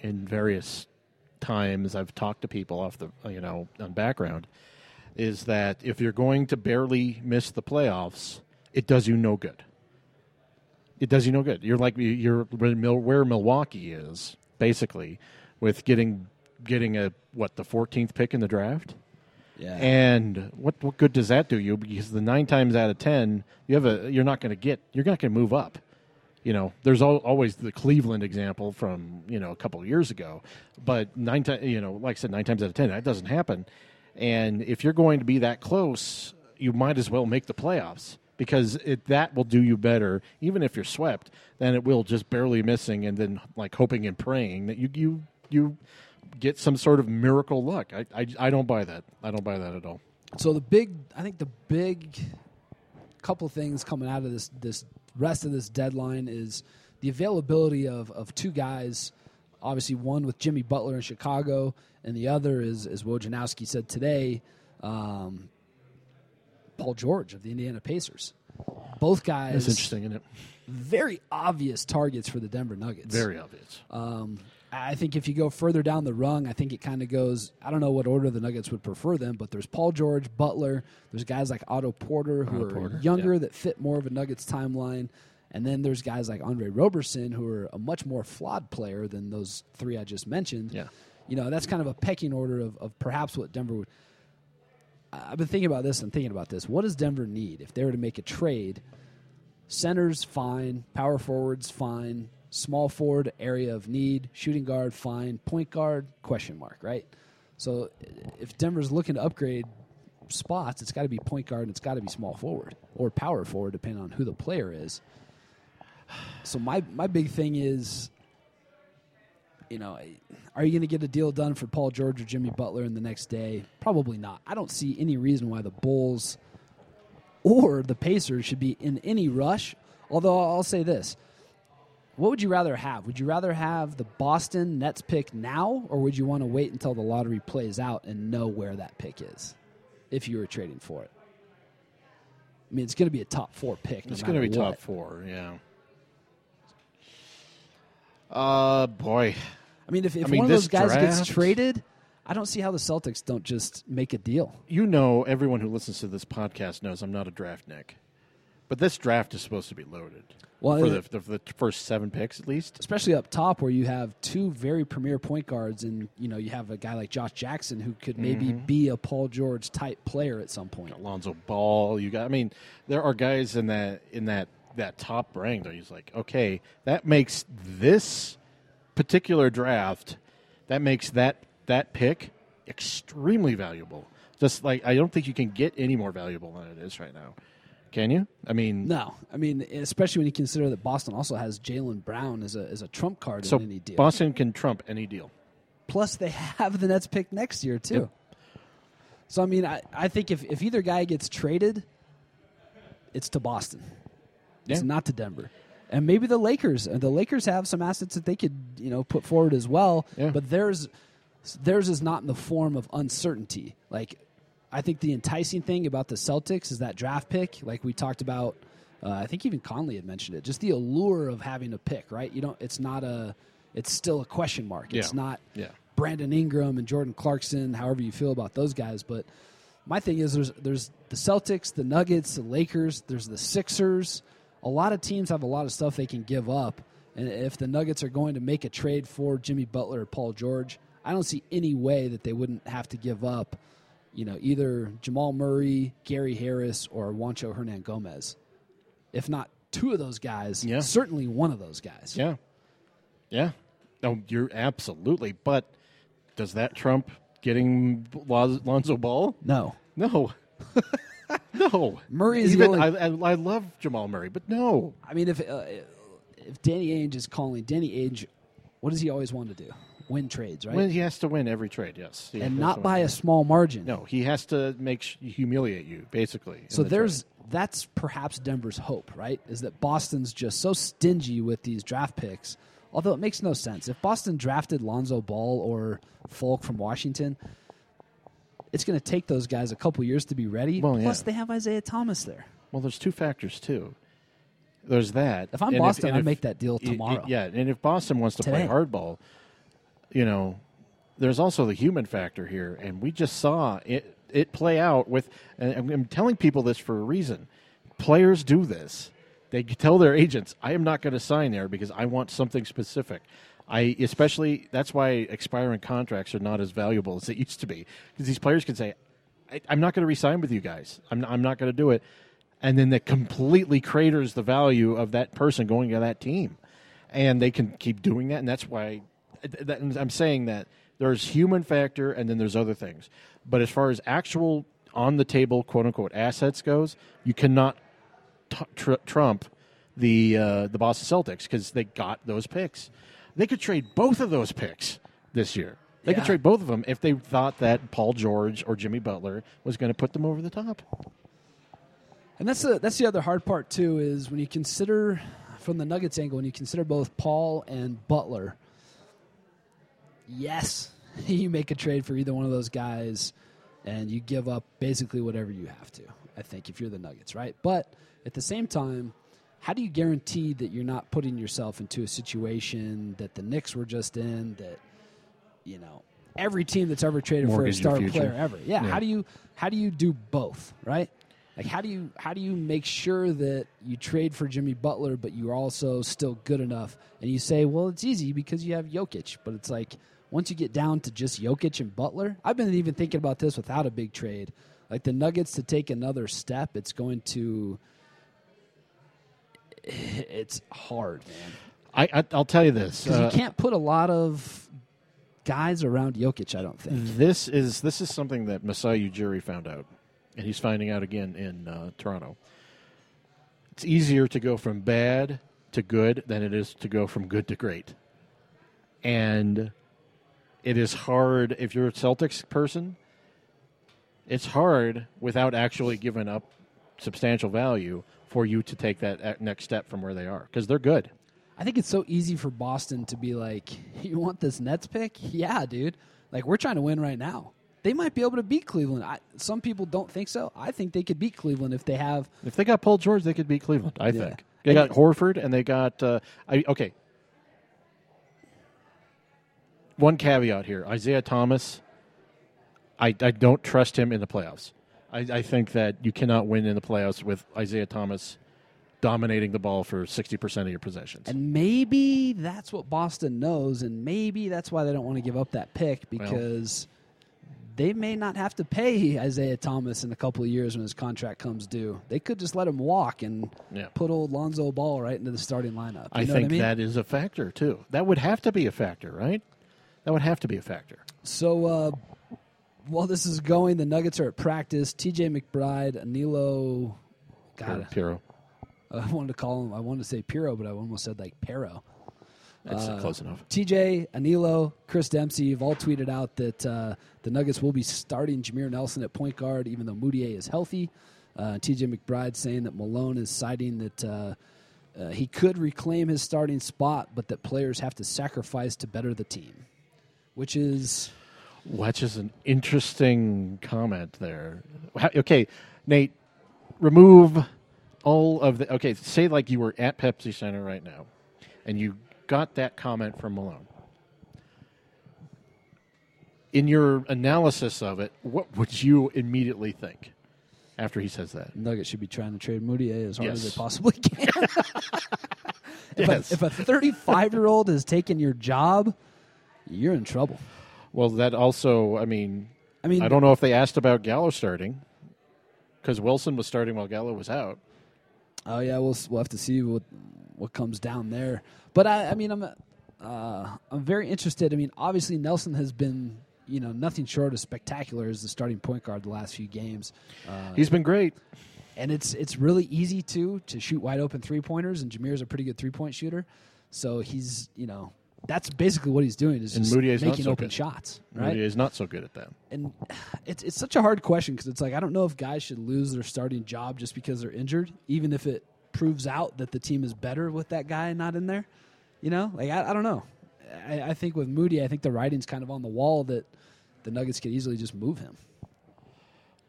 in various times I've talked to people off the you know on background is that if you're going to barely miss the playoffs it does you no good. It does you no good. You're like you're where Milwaukee is basically with getting getting a what the 14th pick in the draft. Yeah. And what what good does that do you? Because the nine times out of ten, you have a you're not going to get you're not going to move up. You know, there's al- always the Cleveland example from you know a couple of years ago, but nine times you know, like I said, nine times out of ten that doesn't happen. And if you're going to be that close, you might as well make the playoffs because it, that will do you better, even if you're swept, than it will just barely missing and then like hoping and praying that you you you get some sort of miracle luck. I, I, I don't buy that. I don't buy that at all. So the big, I think the big couple things coming out of this this rest of this deadline is the availability of of two guys. Obviously, one with Jimmy Butler in Chicago, and the other is, as Wojnarowski said today, um, Paul George of the Indiana Pacers. Both guys, That's interesting, isn't it? very obvious targets for the Denver Nuggets. Very obvious. Um, I think if you go further down the rung, I think it kind of goes. I don't know what order the Nuggets would prefer them, but there's Paul George, Butler. There's guys like Otto Porter who Otto are Porter, younger yeah. that fit more of a Nuggets timeline, and then there's guys like Andre Roberson who are a much more flawed player than those three I just mentioned. Yeah. You know that's kind of a pecking order of, of perhaps what Denver would. I've been thinking about this and thinking about this. What does Denver need if they were to make a trade? Centers fine, power forwards fine, small forward area of need, shooting guard fine, point guard question mark, right? So if Denver's looking to upgrade spots, it's got to be point guard and it's got to be small forward or power forward depending on who the player is. So my my big thing is you know, are you going to get a deal done for Paul George or Jimmy Butler in the next day? Probably not. I don't see any reason why the Bulls or the Pacers should be in any rush. Although I'll say this. What would you rather have? Would you rather have the Boston Nets pick now, or would you want to wait until the lottery plays out and know where that pick is if you were trading for it? I mean, it's going to be a top four pick. No It's going to be what. top four, yeah. Uh, boy. I mean, if, if I mean, one of those guys gets traded, I don't see how the Celtics don't just make a deal. You know, everyone who listens to this podcast knows I'm not a draft Nick. But this draft is supposed to be loaded. Well, for it- the, the, the first seven picks, at least. especially up top where you have two very premier point guards and you know you have a guy like Josh Jackson who could maybe Mm-hmm. be a Paul George type player at some point. Alonzo Ball. You got. I mean, there are guys in that in that that top rank that he's like, okay, that makes this particular draft, that makes that that pick extremely valuable. Just like I don't think you can get any more valuable than it is right now. Can you? I mean, No, I mean especially when you consider that Boston also has Jaylen Brown as a as a trump card so in any deal. Boston can trump any deal. Plus they have the Nets pick next year too. So I mean I, I think if, if either guy gets traded, it's to Boston. It's not to Denver. And maybe the Lakers. The Lakers have some assets that they could, you know, put forward as well. Yeah. But theirs theirs is not in the form of uncertainty. Like I think the enticing thing about the Celtics is that draft pick, like we talked about. Uh, I think even Connelly had mentioned it. Just the allure of having a pick, right? You don't. It's not a. It's still a question mark. It's Yeah. not Yeah. Brandon Ingram and Jordan Clarkson. However you feel about those guys, but my thing is there's there's the Celtics, the Nuggets, the Lakers. There's the Sixers. A lot of teams have a lot of stuff they can give up, and if the Nuggets are going to make a trade for Jimmy Butler or Paul George, I don't see any way that they wouldn't have to give up, you know, either Jamal Murray, Gary Harris, or Juancho Hernangomez. If not two of those guys, Yeah. certainly one of those guys. Yeah. Yeah. No, you're absolutely. But does that trump getting Lonzo Ball? No, No. no. Murray is Even only- I, I, I love Jamal Murray, but no. I mean, if uh, if Danny Ainge is calling, Danny Ainge, what does he always want to do? Win trades, right? When he has to win every trade, yes. He and not by a small margin. No, he has to make sh- humiliate you, basically. So the there's trade. that's perhaps Denver's hope, right? Is that Boston's just so stingy with these draft picks. Although it makes no sense. If Boston drafted Lonzo Ball or Fultz from Washington, it's going to take those guys a couple years to be ready. Well, Plus, yeah. they have Isaiah Thomas there. Well, there's two factors too. There's that. If I'm And Boston, and I'd make that deal y- y- tomorrow. Yeah, and if Boston wants to Today. play hardball, you know, there's also the human factor here, and we just saw it it play out with. And I'm- I'm telling people this for a reason. players do this. They tell their agents, "I am not going to sign there because I want something specific." I especially that's why expiring contracts are not as valuable as they used to be because these players can say, I, "I'm not going to resign with you guys. I'm not, I'm not going to do it," and then that completely craters the value of that person going to that team, and they can keep doing that, and that's why that, I'm saying that there's human factor and then there's other things, but as far as actual on the table quote unquote assets goes, you cannot t- tr- trump the uh, the Boston Celtics because they got those picks. They could trade both of those picks this year. They could trade both of them if they thought that Paul George or Jimmy Butler was going to put them over the top. And that's the that's the other hard part too is when you consider from the Nuggets angle when you consider both Paul and Butler. Yes, you make a trade for either one of those guys, and you give up basically whatever you have to. I think if you're the Nuggets, right? But at the same time, how do you guarantee that you're not putting yourself into a situation that the Knicks were just in? That you know every team that's ever traded Mortgage for a star player ever. Yeah, Yeah. How do you how do you do both? Right. Like how do you how do you make sure that you trade for Jimmy Butler, but you're also still good enough? And you say, well, it's easy because you have Jokic, but it's like once you get down to just Jokic and Butler, I've been even thinking about this without a big trade. Like the Nuggets to take another step, it's going to. It's hard, man. I, I I'll tell you this. Because uh, you can't put a lot of guys around Jokic. I don't think. This is this is something that Masai Ujiri found out, and he's finding out again in uh, Toronto. It's easier to go from bad to good than it is to go from good to great, and it is hard if you're a Celtics person. It's hard without actually giving up substantial value for you to take that next step from where they are because they're good. I think it's so easy for Boston to be like, "You want this Nets pick? Yeah, dude. Like we're trying to win right now. They might be able to beat Cleveland. I, some people don't think so. I think they could beat Cleveland if they have. If they got Paul George, they could beat Cleveland. I Yeah. think they got Horford and they got. Uh, I, okay. One caveat here: Isaiah Thomas. I, I don't trust him in the playoffs. I, I think that you cannot win in the playoffs with Isaiah Thomas dominating the ball for sixty percent of your possessions. And maybe that's what Boston knows, and maybe that's why they don't want to give up that pick because they may not have to pay Isaiah Thomas in a couple of years when his contract comes due. They could just let him walk and Yeah. put old Lonzo Ball right into the starting lineup. You I know think what I mean? that is a factor too. That would have to be a factor, right? That would have to be a factor. So uh, while this is going, the Nuggets are at practice. T.J. McBride, Anilo, God, Piro. I wanted to call him. I wanted to say Piro, but I almost said like Pero. That's Uh, close enough. TJ, Anilo, Chris Dempsey you've all tweeted out that uh, the Nuggets will be starting Jameer Nelson at point guard, even though Mudiay is healthy. Uh, TJ McBride saying that Malone is citing that uh, uh, he could reclaim his starting spot, but that players have to sacrifice to better the team, which is Which is an interesting comment there. Okay, Nate, remove all of the. Okay, say like you were at Pepsi Center right now, and you got that comment from Malone. In your analysis of it, what would you immediately think after he says that? Nuggets should be trying to trade Mudiay as hard as they possibly can. if, Yes. a, if a 35 year old has taken your job, you're in trouble. Well, that also, I mean, I mean, I don't know if they asked about Gallo starting because Wilson was starting while Gallo was out. Oh yeah, we'll we'll have to see what what comes down there. But I, I mean, I'm uh, I'm very interested. I mean, obviously Nelson has been you know nothing short of spectacular as the starting point guard the last few games, uh, He's been great. and it's it's really easy to to shoot wide open three pointers. And Jameer's a pretty good three point shooter, so he's you know that's basically what he's doing is And just Mudiay's making so open good. shots, right? Mudiay is not so good at that. and it's it's such a hard question because it's like I don't know if guys should lose their starting job just because they're injured, even if it proves out that the team is better with that guy not in there. You know, like I, I don't know. I, I think with Moody, I think the writing's kind of on the wall that the Nuggets could easily just move him.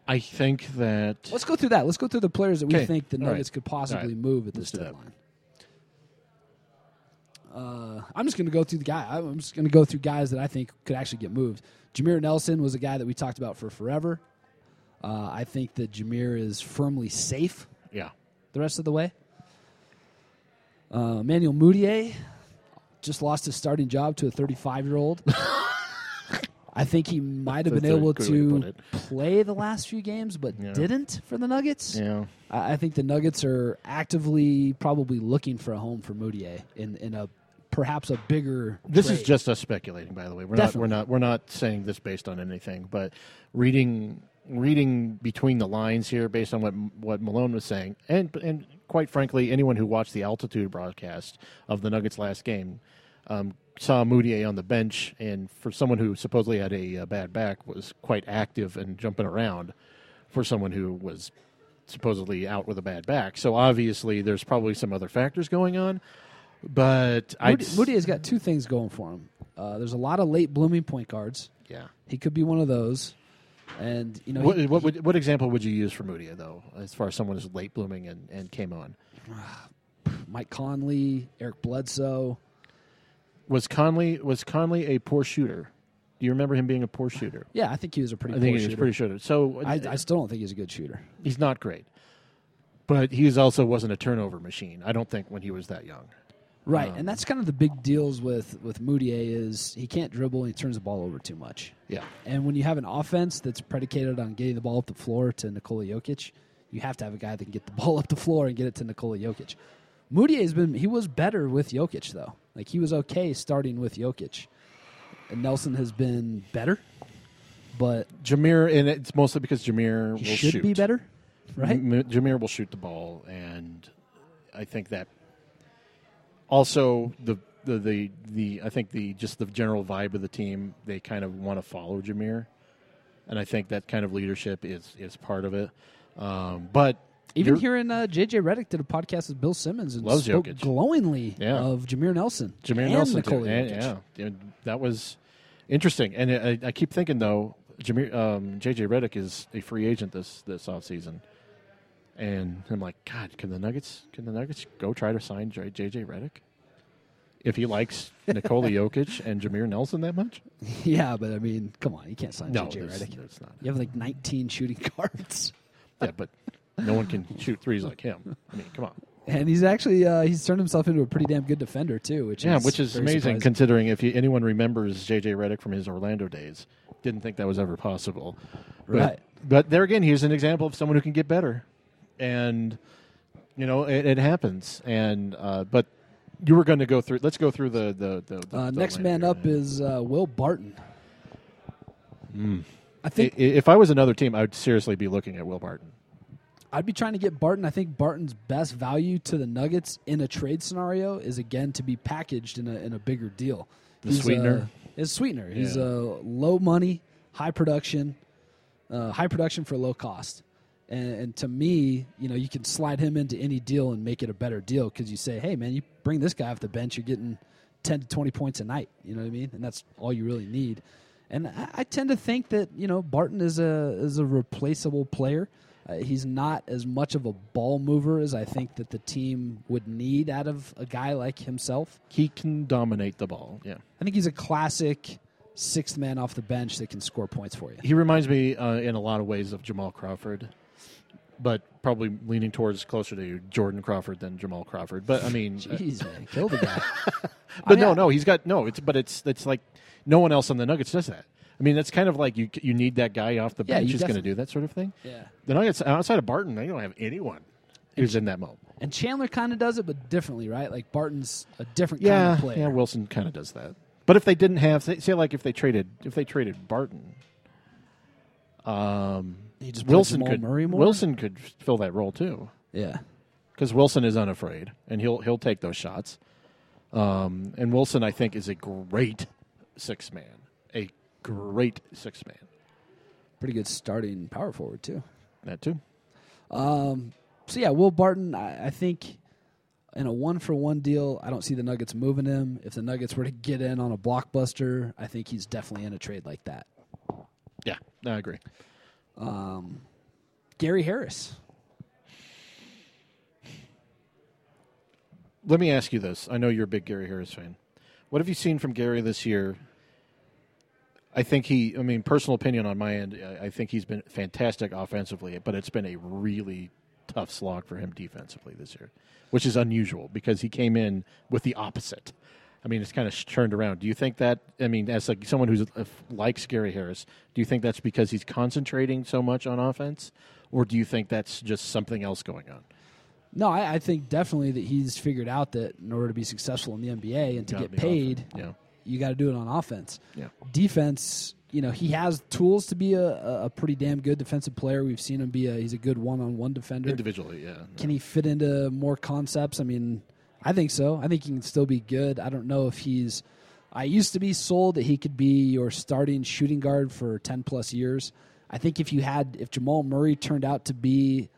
I think that Let's go through that. Let's go through the players that we think the All right. Nuggets could possibly right. move at this Let's deadline. Uh, I'm just going to go through the guy. I'm just going to go through guys that I think could actually get moved. Jameer Nelson was a guy that we talked about for forever. Uh, I think that Jameer is firmly safe. yeah, the rest of the way. Uh, Manuel Mudiay just lost his starting job to a 35 year old. I think he might have That's been able to to play the last few games, but Yeah. didn't for the Nuggets. Yeah. I I think the Nuggets are actively probably looking for a home for Mudiay in, in a perhaps a bigger. This is just us speculating, by the way. We're Definitely. not. We're not. We're not saying this based on anything, but reading reading between the lines here, based on what what Malone was saying, and and quite frankly, anyone who watched the altitude broadcast of the Nuggets last game um, saw Mudiay on the bench, and for someone who supposedly had a, uh bad back, was quite active and jumping around. For someone who was supposedly out with a bad back, so obviously there's probably some other factors going on. But I Moody, Mudiay's got two things going for him. Uh, there's a lot of late blooming point guards. yeah. He could be one of those. And you know, What, he- what, would, what example would you use for Moody, though, as far as someone who's late blooming and, and came on? Mike Conley, Eric Bledsoe. Was Conley was Conley a poor shooter? Do you remember him being a poor shooter? Yeah, I think he was a pretty. I think poor he was shooter. pretty shooter. So I, I still don't think he's a good shooter. he's not great, but he also wasn't a turnover machine. I don't think when he was that young. Right, Um, and that's kind of the big deals with with Mudiay is he can't dribble and he turns the ball over too much. Yeah, And when you have an offense that's predicated on getting the ball up the floor to Nikola Jokic, you have to have a guy that can get the ball up the floor and get it to Nikola Jokic. Mudiay has been he was better with Jokic though. Like he was okay starting with Jokic. And Nelson has been better, but Jameer, and it's mostly because Jameer should shoot. be better, right? M- Jameer will shoot the ball, and I think that also the, the the the I think the just the general vibe of the team they kind of want to follow Jameer, and I think that kind of leadership is is part of it. Um, but Even hearing uh, JJ Redick did a podcast with Bill Simmons and Loves spoke Jokic. glowingly Yeah. of Jameer Nelson, Jameer Nelson, Nikola. And- Jokic. yeah, and that was interesting. And I, I keep thinking though, Jameer, um, JJ Redick is a free agent this this offseason. And I'm like, God, can the Nuggets can the Nuggets go try to sign J- JJ Redick if he likes Nikola Jokic and Jameer Nelson that much? Yeah, but I mean, come on, you can't sign No, JJ there's, Redick. there's not. You have like 19 shooting guards, Yeah, but no one can shoot threes like him. I mean, come on. and he's actually uh, he's turned himself into a pretty damn good defender too. Which Yeah, is which is very amazing surprising. considering if you, anyone remembers JJ Redick from his Orlando days, didn't think that was ever possible. But, Right. But there again, he's an example of someone who can get better, and you know it, it happens. And uh, but you were going to go through. Let's go through the the, the, the Uh, the next man here. up is uh, Will Barton. Hmm. I I- think if I was another team, I would seriously be looking at Will Barton. I'd be trying to get Barton. I think Barton's best value to the Nuggets in a trade scenario is again to be packaged in a in a bigger deal. The sweetener? Uh, is sweetener. He's Yeah. uh, low money, high production, uh, high production for low cost. And, and to me, you know, you can slide him into any deal and make it a better deal because you say, "Hey, man, you bring this guy off the bench, you're getting ten to twenty points a night." You know what I mean? And that's all you really need. And I, I tend to think that you know Barton is a is a replaceable player. Uh, he's not as much of a ball mover as I think that the team would need out of a guy like himself. He can dominate the ball. Yeah, I think he's a classic sixth man off the bench that can score points for you. he reminds me uh, in a lot of ways of Jamal Crawford, but probably leaning towards closer to Jordan Crawford than Jamal Crawford. But I mean, uh, Jeez, man, kill the guy. but I- no, no, he's got no. It's but it's it's like no one else on the Nuggets does that. I mean, that's kind of like you you need that guy off the Yeah, bench you who's going to definitely- do that sort of thing. Yeah. The Nuggets outside of Barton, they don't have anyone who's in that mode. And Chandler kind of does it, but differently, right? Like Barton's a different Yeah, kind of player. yeah. Wilson kind of does that. But if they didn't have, say, say like if they traded, if they traded Barton, um, He just plays Wilson could Murray more? Wilson could fill that role too yeah. because Wilson is unafraid and he'll he'll take those shots. Um, and Wilson, I think, is a great six man, a great six man. Pretty good starting power forward, too. That too. Um, so, yeah, Will Barton, I, I think in a one for one deal, I don't see the Nuggets moving him. If the Nuggets were to get in on a blockbuster, I think he's definitely in a trade like that. Yeah, I agree. Um, Gary Harris. Let me ask you this. I know you're a big Gary Harris fan. What have you seen from Gary this year? I think he, I mean, personal opinion on my end, I- think he's been fantastic offensively, but it's been a really tough slog for him defensively this year, which is unusual because he came in with the opposite. I mean, it's kind of turned around. Do you think that? I mean, as like someone who's uh, likes Gary Harris, do you think that's because he's concentrating so much on offense, or do you think that's just something else going on? No, I, I think definitely that he's figured out that in order to be successful in the NBA and to get paid. Yeah. you got to do it on offense. Yeah. Defense, you know, he has tools to be a, a- a pretty damn good defensive player. We've seen him be a he's a good one on one defender. Individually, yeah. Can he fit into more concepts? I mean, I think so. I think he can still be good. I don't know if he's. I used to be sold that he could be your starting shooting guard for 10 plus years. I think if you had, if Jamal Murray turned out to be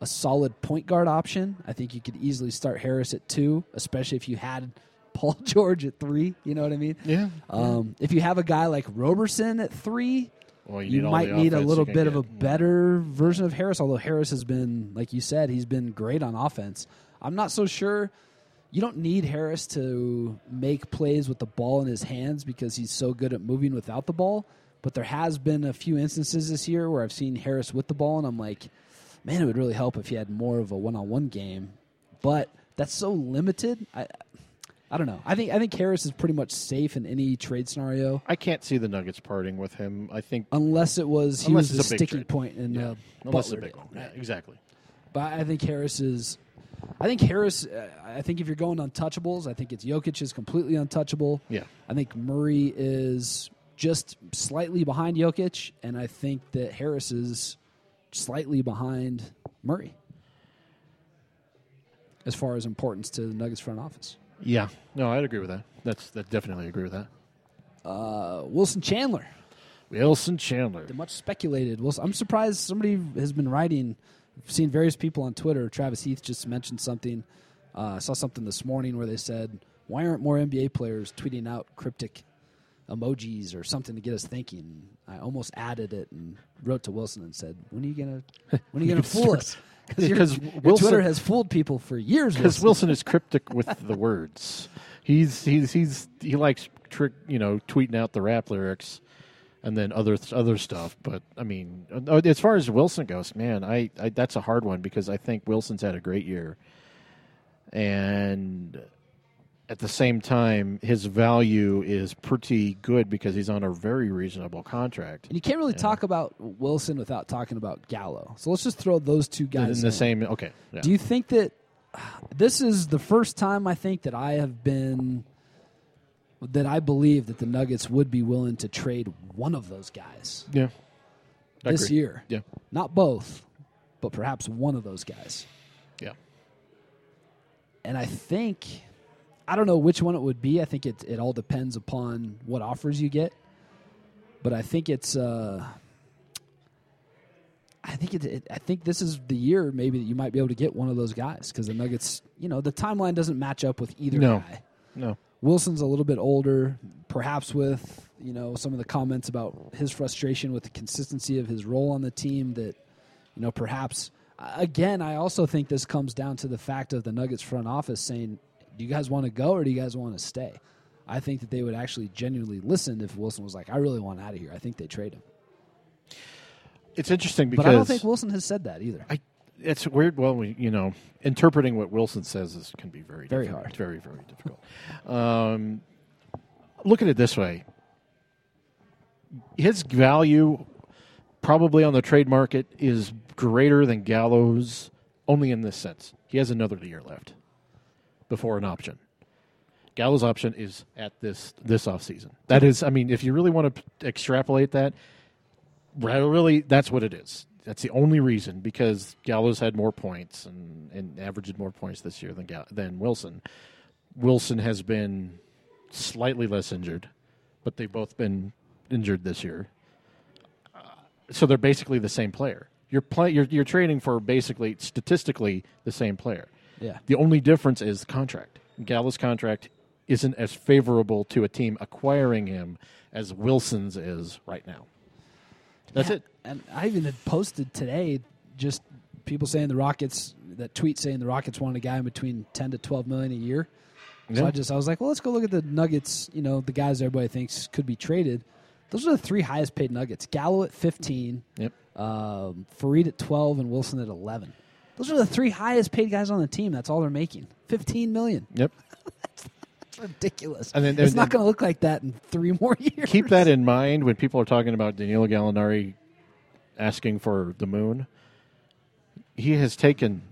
a solid point guard option, I think you could easily start Harris at two, especially if you had Paul George at three. You know what I mean? Yeah. Um, if you have a guy like Roberson at three, Well, you need might need a little you bit of a better version of Harris. Although Harris has been, like you said, he's been great on offense. I'm not so sure. You don't need Harris to make plays with the ball in his hands because he's so good at moving without the ball. But there has been a few instances this year where I've seen Harris with the ball, and I'm like, man, it would really help if he had more of a one-on-one game. But that's so limited. I, I don't know. I think I think Harris is pretty much safe in any trade scenario I can't see the Nuggets parting with him. I think unless it was he was the a sticking trade. point in yeah, uh, unless it's a Butler big deal. one. Yeah, exactly. But I think Harris is. I think Harris. Uh, I think if you're going untouchables, I think it's Jokic is completely untouchable. Yeah. I think Murray is just slightly behind Jokic, and I think that Harris is slightly behind Murray as far as importance to the Nuggets front office. Yeah. No, I'd agree with that. That's that definitely agree with that. Uh, Wilson Chandler, Wilson Chandler. the much speculated. Wilson, I'm surprised somebody has been writing. I've seen various people on Twitter. Travis Heath just mentioned something. Uh, I saw something this morning where they said, "Why aren't more NBA players tweeting out cryptic emojis or something to get us thinking?" I almost added it and wrote to Wilson and said, "When are you gonna when are you gonna fool us?" Because your, your Wilson- Twitter has fooled people for years. Because Wilson. Wilson is cryptic with the words. He's he's he's he likes trick you know tweeting out the rap lyrics, and then other other stuff. But I mean, uh, as far as Wilson goes, man, I, I that's a hard one because I think Wilson's had a great year, and at the same time, his value is pretty good because he's on a very reasonable contract. and you can't really talk about Wilson without talking about Gallo. So let's just throw those two In guys the in. The same, okay, yeah. Do you think that this is the first time I think that I have been that I believe that the Nuggets would be willing to trade one of those guys yeah, I this agree. year? Yeah, Not both, but perhaps one of those guys. yeah. And I think I don't know which one it would be. I think it it all depends upon what offers you get. But I think it's uh I think it, it I think this is the year maybe that you might be able to get one of those guys because the Nuggets, you know, the timeline doesn't match up with either No. guy. No, Wilson's a little bit older, perhaps with you know some of the comments about his frustration with the consistency of his role on the team. That you know perhaps again, I also think this comes down to the fact of the Nuggets front office saying, "Do you guys want to go or do you guys want to stay?" I think that they would actually genuinely listen if Wilson was like, "I really want out of here." I think they trade him, it's interesting because but I don't think Wilson has said that either. I, it's weird. Well, we, you know, interpreting what Wilson says is can be very, Very difficult. hard. very, very difficult. Um, look at it this way: his value, probably on the trade market, is greater than Gallo's. Only in this sense, he has another year left before an option. Gallo's option is at this this offseason. That is, I mean, if you really want to extrapolate that, really, that's what it is. That's the only reason because Gallo's had more points and, and averaged more points this year than Gall- than Wilson. Wilson has been slightly less injured, but they've both been injured this year. Uh, so they're basically the same player. You're, play, you're you're trading for basically statistically the same player. Yeah. The only difference is the contract. Gallo's contract isn't as favorable to a team acquiring him as Wilson's is right now. That's Yeah, it. And I even had posted today just people saying the Rockets that tweet saying the Rockets wanted a guy in between ten to twelve million a year. So I just I was like, well, let's go look at the Nuggets. You know, the guys everybody thinks could be traded. Those are the three highest paid Nuggets: Gallo at fifteen, Yep. um, Faried at twelve, and Wilson at eleven. Those are the three highest paid guys on the team. That's all they're making. Fifteen million. Yep. Ridiculous. And then- it's and not going to look like that in three more years. Keep that in mind when people are talking about Danilo Gallinari asking for the moon. He has taken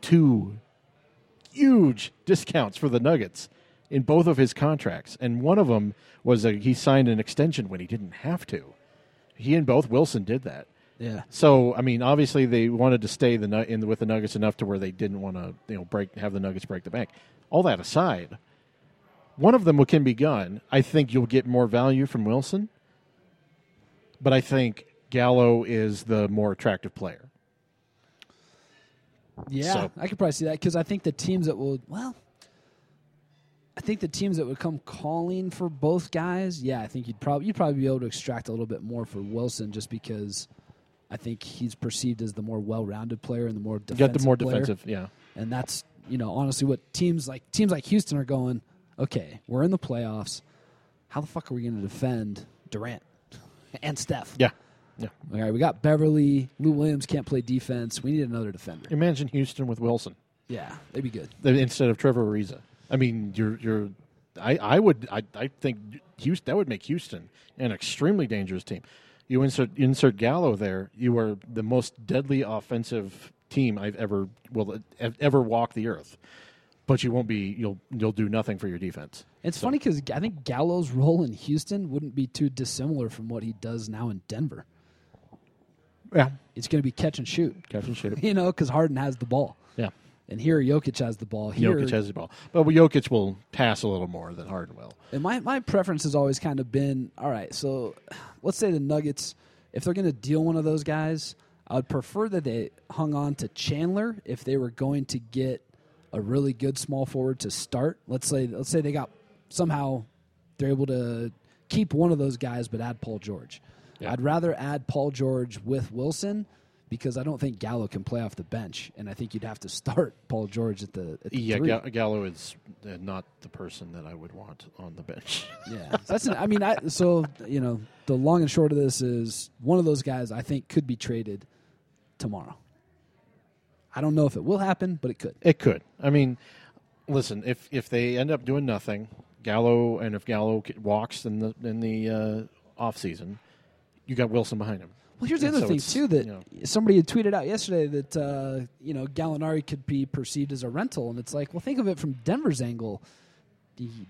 two huge discounts for the Nuggets in both of his contracts, and one of them was a, he signed an extension when he didn't have to. He and both Wilson did that. Yeah. So I mean, obviously they wanted to stay the in with the Nuggets enough to where they didn't want to you know break have the Nuggets break the bank. All that aside, one of them can be gone. I think you'll get more value from Wilson, but I think Gallo is the more attractive player. Yeah, So- I could probably see that because I think the teams that will well, I think the teams that would come calling for both guys, yeah, I think you'd probably you'd probably be able to extract a little bit more for Wilson just because I think he's perceived as the more well-rounded player and the more You got the more player. defensive, yeah. and that's you know honestly what teams like teams like Houston are going. Okay, we're in the playoffs. How the fuck are we going to defend Durant and Steph? Yeah. Yeah. All right, we got Beverley. Lou Williams can't play defense. We need another defender. Imagine Houston with Wilson Yeah, they'd be good. instead of Trevor Ariza. I mean, you're you're. I, I would I, I think Houston that would make Houston an extremely dangerous team. You insert insert Gallo there, you are the most deadly offensive team I've ever will ever walk the earth. But you won't be you'll you'll do nothing for your defense. It's So- funny because I think Gallo's role in Houston wouldn't be too dissimilar from what he does now in Denver. Yeah, It's going to be catch and shoot, catch and shoot. you know, because Harden has the ball, Yeah, and here Jokic has the ball. Here, Jokic has the ball, but Jokic will pass a little more than Harden will. And my, my preference has always kind of been all right, so let's say the Nuggets, if they're going to deal one of those guys, I would prefer that they hung on to Chandler if they were going to get a really good small forward to start. Let's say let's say they got somehow they're able to keep one of those guys but add Paul George. Yeah. I'd rather add Paul George with Wilson because I don't think Gallo can play off the bench, and I think you'd have to start Paul George at the, at the Yeah, three. Gallo is uh, not the person that I would want on the bench. Yeah, that's. An, I mean, I so you know the long and short of this is one of those guys I think could be traded tomorrow. I don't know if it will happen, but it could. It could. I mean, listen, if if they end up doing nothing, Gallo, and if Gallo walks in the in the uh, off season, you got Wilson behind him. Well, here's the And other so thing too that you know- somebody had tweeted out yesterday that uh, you know Gallinari could be perceived as a rental, and it's like, well, think of it from Denver's angle.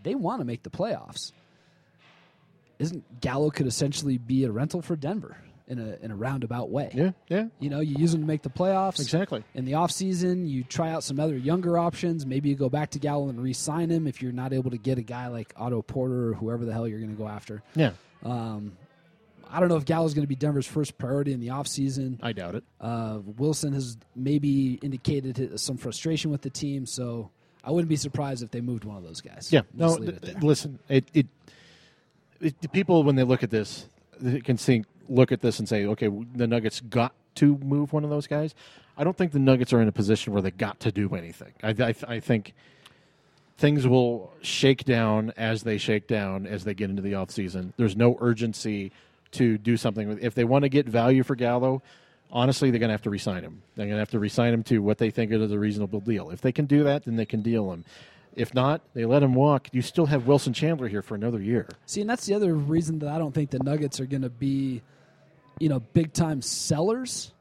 They want to make the playoffs. Isn't Gallo could essentially be a rental for Denver in a in a roundabout way? Yeah, yeah, You know, you use them to make the playoffs. exactly. in the offseason, you try out some other younger options. Maybe you go back to Gallo and re sign him if you're not able to get a guy like Otto Porter or whoever the hell you're going to go after. Yeah, Um, I don't know if Gallo's going to be Denver's first priority in the offseason. I doubt it. Uh, Wilson has maybe indicated some frustration with the team, so I wouldn't be surprised if they moved one of those guys. Yeah, Just no. it listen, it, it it people when they look at this, they can think look at this and say, okay, the Nuggets got to move one of those guys. I don't think the Nuggets are in a position where they got to do anything. I, I, I think things will shake down as they shake down as they get into the offseason. There's no urgency to do something. If they want to get value for Gallo, honestly, they're going to have to resign him. They're going to have to resign him to what they think is a reasonable deal. If they can do that, then they can deal him. If not, they let him walk. You still have Wilson Chandler here for another year. See, and that's the other reason that I don't think the Nuggets are going to be, you know, big time sellers,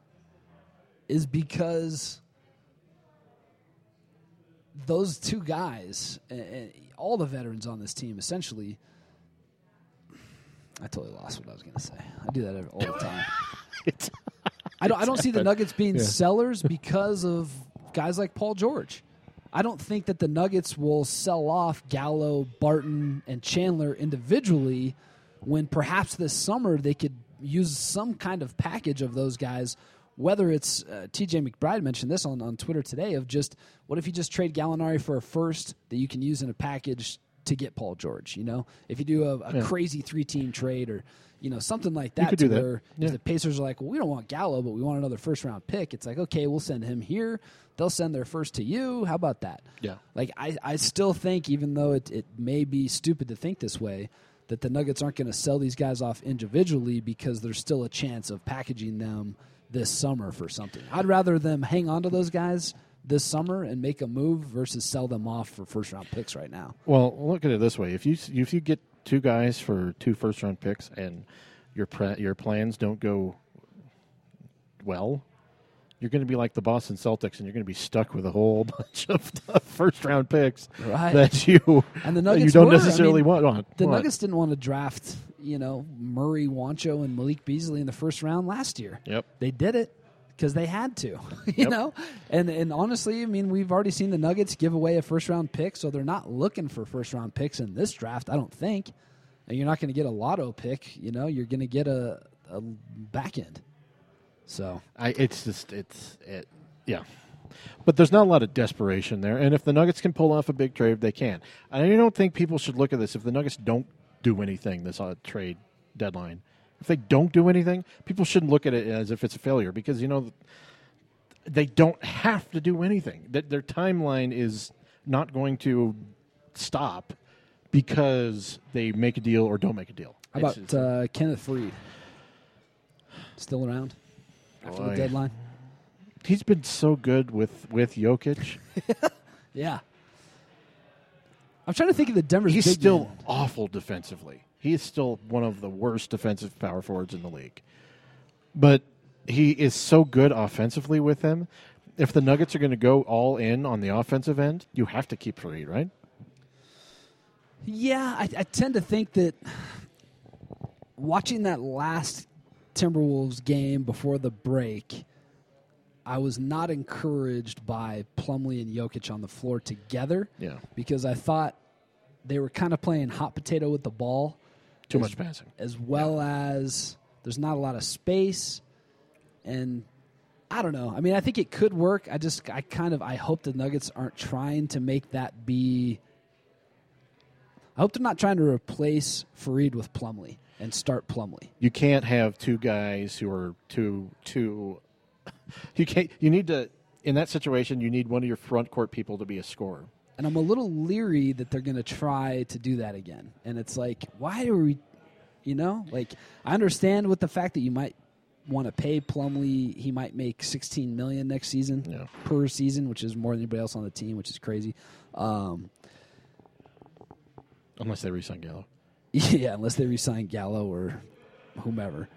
is because those two guys, and, all the veterans on this team, essentially. I totally lost what I was going to say. I do that all the time. I don't. I don't see the Nuggets being Yeah. sellers because of guys like Paul George. I don't think that the Nuggets will sell off Gallo, Barton, and Chandler individually when perhaps this summer they could use some kind of package of those guys. Whether it's uh, TJ McBride mentioned this on, on Twitter today of just what if you just trade Gallinari for a first that you can use in a package to get Paul George? You know, if you do a, a Yeah. crazy three team trade or you know something like that, could to do that. where Yeah. the Pacers are like, well, we don't want Gallo, but we want another first round pick. It's like, okay, we'll send him here. They'll send their first to you. How about that? Yeah. Like I, I still think, even though it, it may be stupid to think this way, that the Nuggets aren't going to sell these guys off individually because there's still a chance of packaging them this summer for something. I'd rather them hang on to those guys this summer and make a move versus sell them off for first round picks right now. Well, look at it this way: if you if you get two guys for two first round picks and your pre- your plans don't go well, you're going to be like the Boston Celtics, and you're going to be stuck with a whole bunch of first round picks Right. that you And the that you Nuggets don't were. I necessarily mean, want. want. The want. Nuggets didn't want to draft, you know, Murray, Juancho, and Malik Beasley in the first round last year. Yep. They did it because they had to, you Yep. know. And and honestly, I mean, we've already seen the Nuggets give away a first round pick, so they're not looking for first round picks in this draft. I don't think. And you're not going to get a lotto pick. You know, you're going to get a, a back end. So I, it's just it's it, yeah. But there's not a lot of desperation there, and if the Nuggets can pull off a big trade, they can. And I don't think people should look at this if the Nuggets don't do anything this uh, trade deadline. If they don't do anything, people shouldn't look at it as if it's a failure because you know they don't have to do anything. That their timeline is not going to stop because they make a deal or don't make a deal. how about uh, Kenneth Faried? Still around after Boy. the deadline? he's been so good with with Jokic. Yeah. I'm trying to think of the Denver. He's big still man. awful defensively. He is still one of the worst defensive power forwards in the league. But he is so good offensively with them. If the Nuggets are going to go all in on the offensive end, you have to keep Faried, right? Yeah, I, I tend to think that watching that last Timberwolves game before the break, I was not encouraged by Plumlee and Jokic on the floor together. Yeah. Because I thought they were kind of playing hot potato with the ball. Too as- much passing. As well as there's not a lot of space. And I don't know. I mean, I think it could work. I just, I kind of, I hope the Nuggets aren't trying to make that be. I hope they're not trying to replace Faried with Plumlee and start Plumlee. You can't have two guys who are too too. You can't. You need to. In that situation, you need one of your front court people to be a scorer. And I'm a little leery that they're going to try to do that again. And it's like, why are we, you know, like I understand with the fact that you might want to pay Plumlee, he might make 16 million next season Yeah. per season, which is more than anybody else on the team, which is crazy. Um, Unless they re-sign Gallo. yeah, unless they resign Gallo or whomever.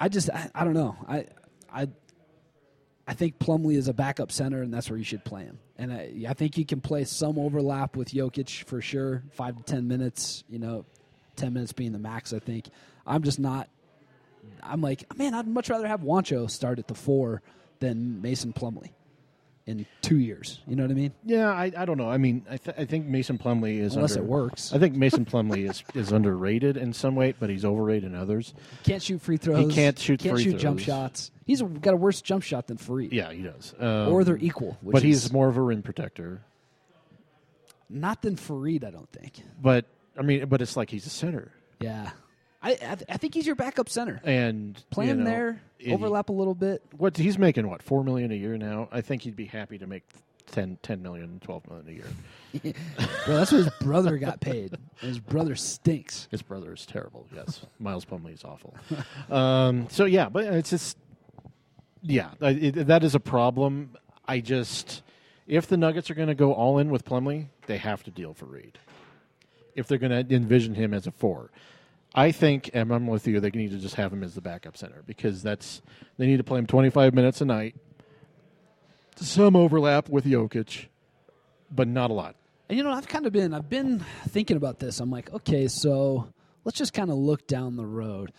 I just, I, I don't know. I, I, I think Plumlee is a backup center, and that's where you should play him. And I, I think you can play some overlap with Jokic for sure, five to ten minutes. You know, ten minutes being the max. I think. I'm just not. I'm like, man, I'd much rather have Juancho start at the four than Mason Plumlee in two years. You know what I mean? Yeah, I, I don't know. I mean, I, th- I think Mason Plumlee is Unless under, it works. I think Mason Plumlee is is underrated in some way, but he's overrated in others. Can't shoot free throws. He can't shoot Can't free shoot jump shots. He's got a worse jump shot than Faried. Yeah, he does. Um, or they're equal. Which but is he's more of a rim protector. not than Faried, I don't think. But I mean, but it's like he's a center, Yeah, I I, th- I think he's your backup center. and Play you him know, there, and overlap a little bit. What he's making? What four million a year now? I think he'd be happy to make 10, 10 million, 12 million a year. Bro, that's what his brother got paid. His brother stinks. His brother is terrible. Yes, Miles Plumlee is awful. Um, so yeah, but it's just yeah, it, that is a problem. I just if the Nuggets are going to go all in with Plumlee, they have to deal Faried. If they're going to envision him as a four, I think, and I'm with you, they need to just have him as the backup center because that's they need to play him 25 minutes a night. Some overlap with Jokic, but not a lot. And you know, I've kind of been I've been thinking about this. I'm like, okay, so let's just kind of look down the road.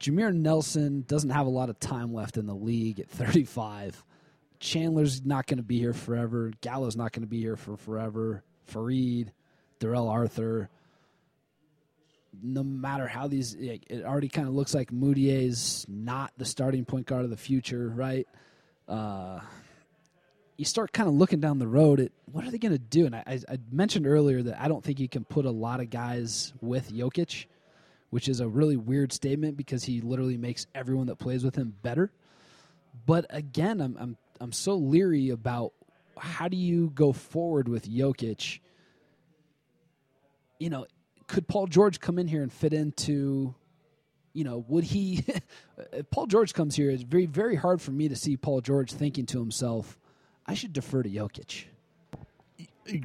Jameer Nelson doesn't have a lot of time left in the league at 35. Chandler's not going to be here forever. Gallo's not going to be here for forever. Faried, Darrell Arthur. No matter how these, it already kind of looks like Mudiay's not the starting point guard of the future, right? Uh, you start kind of looking down the road at what are they going to do? And I, I mentioned earlier that I don't think you can put a lot of guys with Jokic, which is a really weird statement because he literally makes everyone that plays with him better. But again, I'm I'm I'm so leery about how do you go forward with Jokic. You know, could Paul George come in here and fit into you know, would he? if Paul George comes here, it's very very hard for me to see Paul George thinking to himself, "I should defer to Jokic."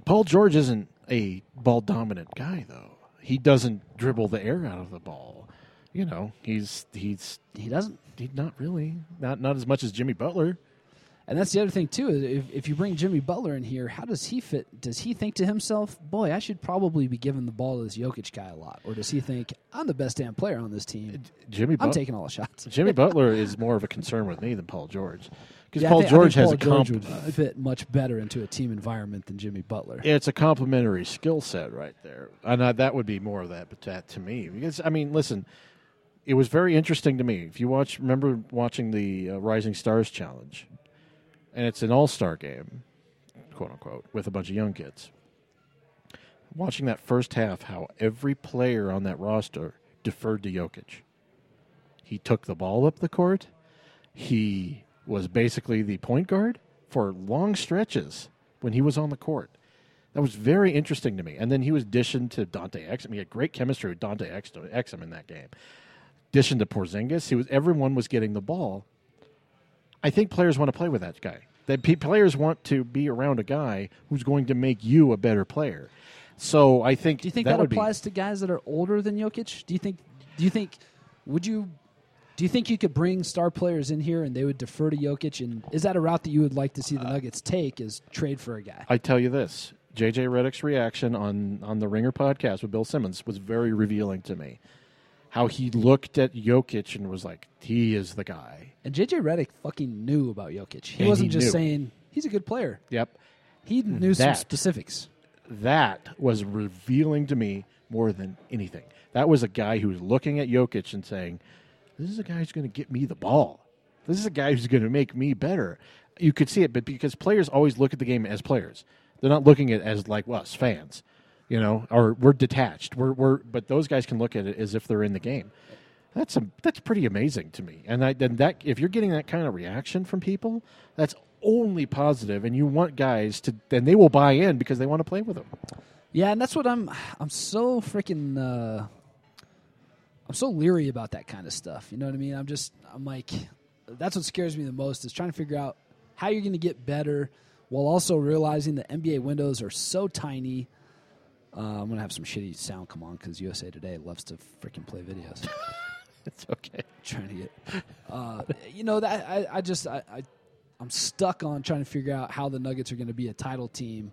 Paul George isn't a ball dominant guy though. He doesn't dribble the air out of the ball. You know, he's he's He doesn't. he not really not not as much as Jimmy Butler. And that's the other thing too. is If, if you bring Jimmy Butler in here, how does he fit? Does he think to himself, "Boy, I should probably be giving the ball to this Jokic guy a lot," or does he think, "I'm the best damn player on this team. Jimmy I'm But- taking all the shots." Jimmy Butler is more of a concern with me than Paul George because Yeah, I Paul think- I George think has Paul a George comp- would fit much better into a team environment than Jimmy Butler. it's a complementary skill set right there, and uh, that would be more of that. But that to me, because I mean, listen, it was very interesting to me. If you watch, remember watching the uh, Rising Stars Challenge, and it's an All Star game, quote unquote, with a bunch of young kids. Watching that first half, how every player on that roster deferred to Jokic. He took the ball up the court. He was basically the point guard for long stretches when he was on the court. That was very interesting to me. And then he was dishing to Dante Exum. He had great chemistry with Dante Ex- Exum in that game. Dishing to Porzingis. He was everyone was getting the ball. I think players want to play with that guy. That players want to be around a guy who's going to make you a better player. So I think Do you think that, be- applies to guys that are older than Jokic? Do you think? Do you think? Would you? Do you think you could bring star players in here and they would defer to Jokic? And is that a route that you would like to see the uh, Nuggets take? Is trade for a guy? I tell you this, JJ Redick's reaction on on the Ringer podcast with Bill Simmons was very revealing to me. How he looked at Jokic and was like, "He is the guy." And JJ Redick fucking knew about Jokic. He Yeah, wasn't he just knew. saying he's a good player. Yep, He knew some That. specifics. that was revealing to me more than anything. That was a guy who was looking at Jokic and saying, "This is a guy who's going to get me the ball. This is a guy who's going to make me better." You could see it, but because players always look at the game as players, they're not looking at it as like us fans, you know, or we're detached. We're we're, but those guys can look at it as if they're in the game. That's a that's pretty amazing to me. And I, then that if you're getting that kind of reaction from people, that's only positive, and you want guys to then they will buy in because they want to play with them. Yeah, and that's what I'm. I'm so freaking. Uh, I'm so leery about that kind of stuff. You know what I mean? I'm just. I'm like, that's what scares me the most is trying to figure out how you're going to get better while also realizing the NBA windows are so tiny. Uh, I'm gonna have some shitty sound come on because USA Today loves to freaking play videos. It's okay. trying to get, uh, you know, that I, I just I, I I'm stuck on trying to figure out how the Nuggets are going to be a title team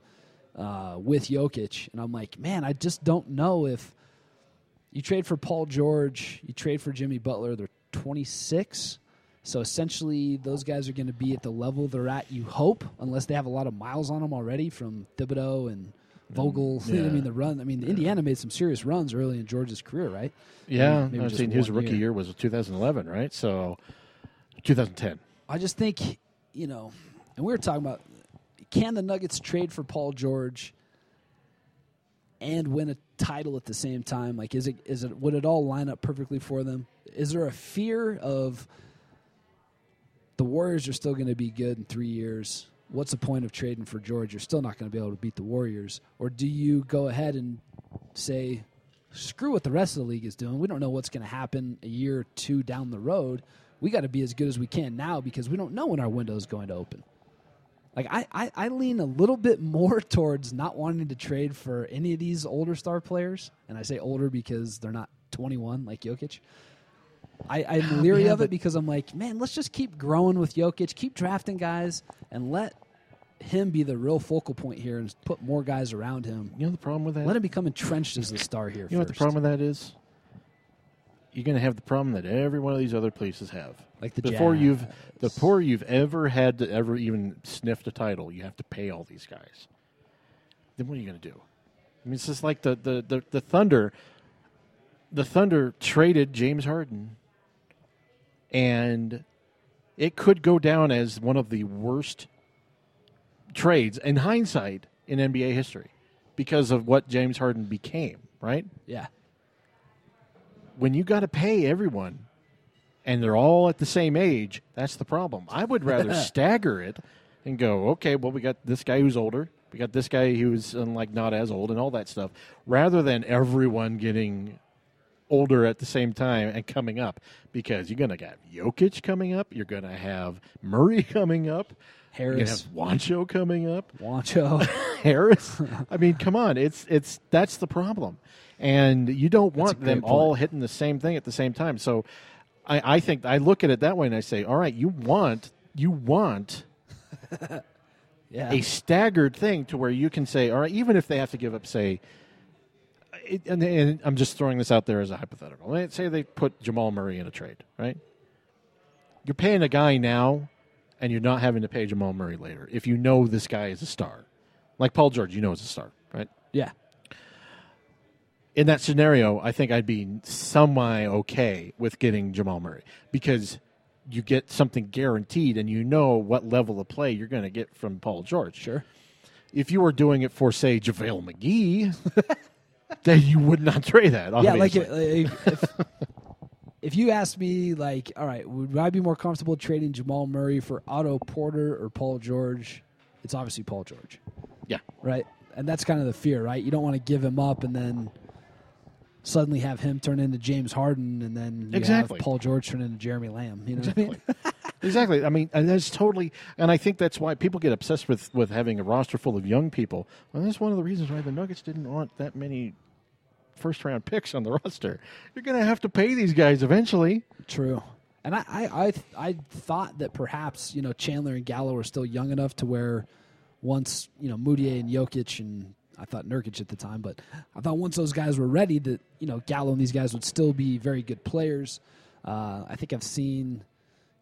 uh, with Jokic, and I'm like, man, I just don't know if you trade for Paul George, you trade for Jimmy Butler, they're 26. So essentially, those guys are going to be at the level they're at. You hope, unless they have a lot of miles on them already from Thibodeau and Vogel. I mean, the run. I mean, Indiana made some serious runs early in George's career, right? Yeah, Maybe- maybe I just think his rookie year. was 2011, right? So 2010. I just think, you know, and we were talking about can the Nuggets trade for Paul George and win a title at the same time? Like, is it is it would it all line up perfectly for them? Is there a fear of the Warriors are still going to be good in three years? What's the point of trading for George? You're still not going to be able to beat the Warriors. Or do you go ahead and say, screw what the rest of the league is doing? We don't know what's going to happen a year or two down the road. We got to be as good as we can now because we don't know when our window is going to open. Like I, I, I lean a little bit more towards not wanting to trade for any of these older star players, and I say older because they're not 21 like Jokic. I, I'm oh, leery yeah, of it because I'm like, man, let's just keep growing with Jokic, keep drafting guys, and let him be the real focal point here, and put more guys around him. You know the problem with that? Let him become entrenched as the star here. you know what the problem with that is? You're going to have the problem that every one of these other places have. Like the before you've Jazz. before you've ever had to ever even sniffed a title, you have to pay all these guys. Then what are you going to do? I mean, it's just like the, the, the, the Thunder. The Thunder traded James Harden, and it could go down as one of the worst trades in hindsight in NBA history because of what James Harden became. Right yeah, when you got to pay everyone and they're all at the same age, that's the problem. I would rather stagger it and go, okay, well, we got this guy who's older, we got this guy who's um, like not as old, and all that stuff, rather than everyone getting older at the same time and coming up because you're going to have Jokic coming up, you're going to have Murray coming up, you're going to Harris, have Juancho coming up, Juancho. Harris. I mean, come on, it's it's that's the problem, and you don't want them point. all hitting the same thing at the same time. So, I, I think I look at it that way and I say, all right, you want you want yeah. a staggered thing to where you can say, all right, even if they have to give up, say, it, and, and I'm just throwing this out there as a hypothetical. Let's say they put Jamal Murray in a trade, right? You're paying a guy now, and you're not having to pay Jamal Murray later if you know this guy is a star, like Paul George. You know is a star, right? yeah. in that scenario, I think I'd be semi okay with getting Jamal Murray because you get something guaranteed and you know what level of play you're going to get from Paul George. Sure. If you were doing it for, say, JaVale McGee, then you would not trade that. Yeah, like if, if, if you asked me, like, all right, would I be more comfortable trading Jamal Murray for Otto Porter or Paul George? It's obviously Paul George, yeah. right? And that's kind of the fear, right? You don't want to give him up and then suddenly have him turn into James Harden and then you Exactly. have Paul George turn into Jeremy Lamb. You know what I mean? Exactly. I mean, and that's totally, and I think that's why people get obsessed with with having a roster full of young people. Well, that's one of the reasons why the Nuggets didn't want that many first round picks on the roster. You're going to have to pay these guys eventually. True. And I, I, I, I thought that perhaps you know Chandler and Gallo were still young enough to where once you know Mudiay and Jokic and I thought Nurkic at the time, but I thought once those guys were ready, that you know Gallo and these guys would still be very good players. Uh, I think I've seen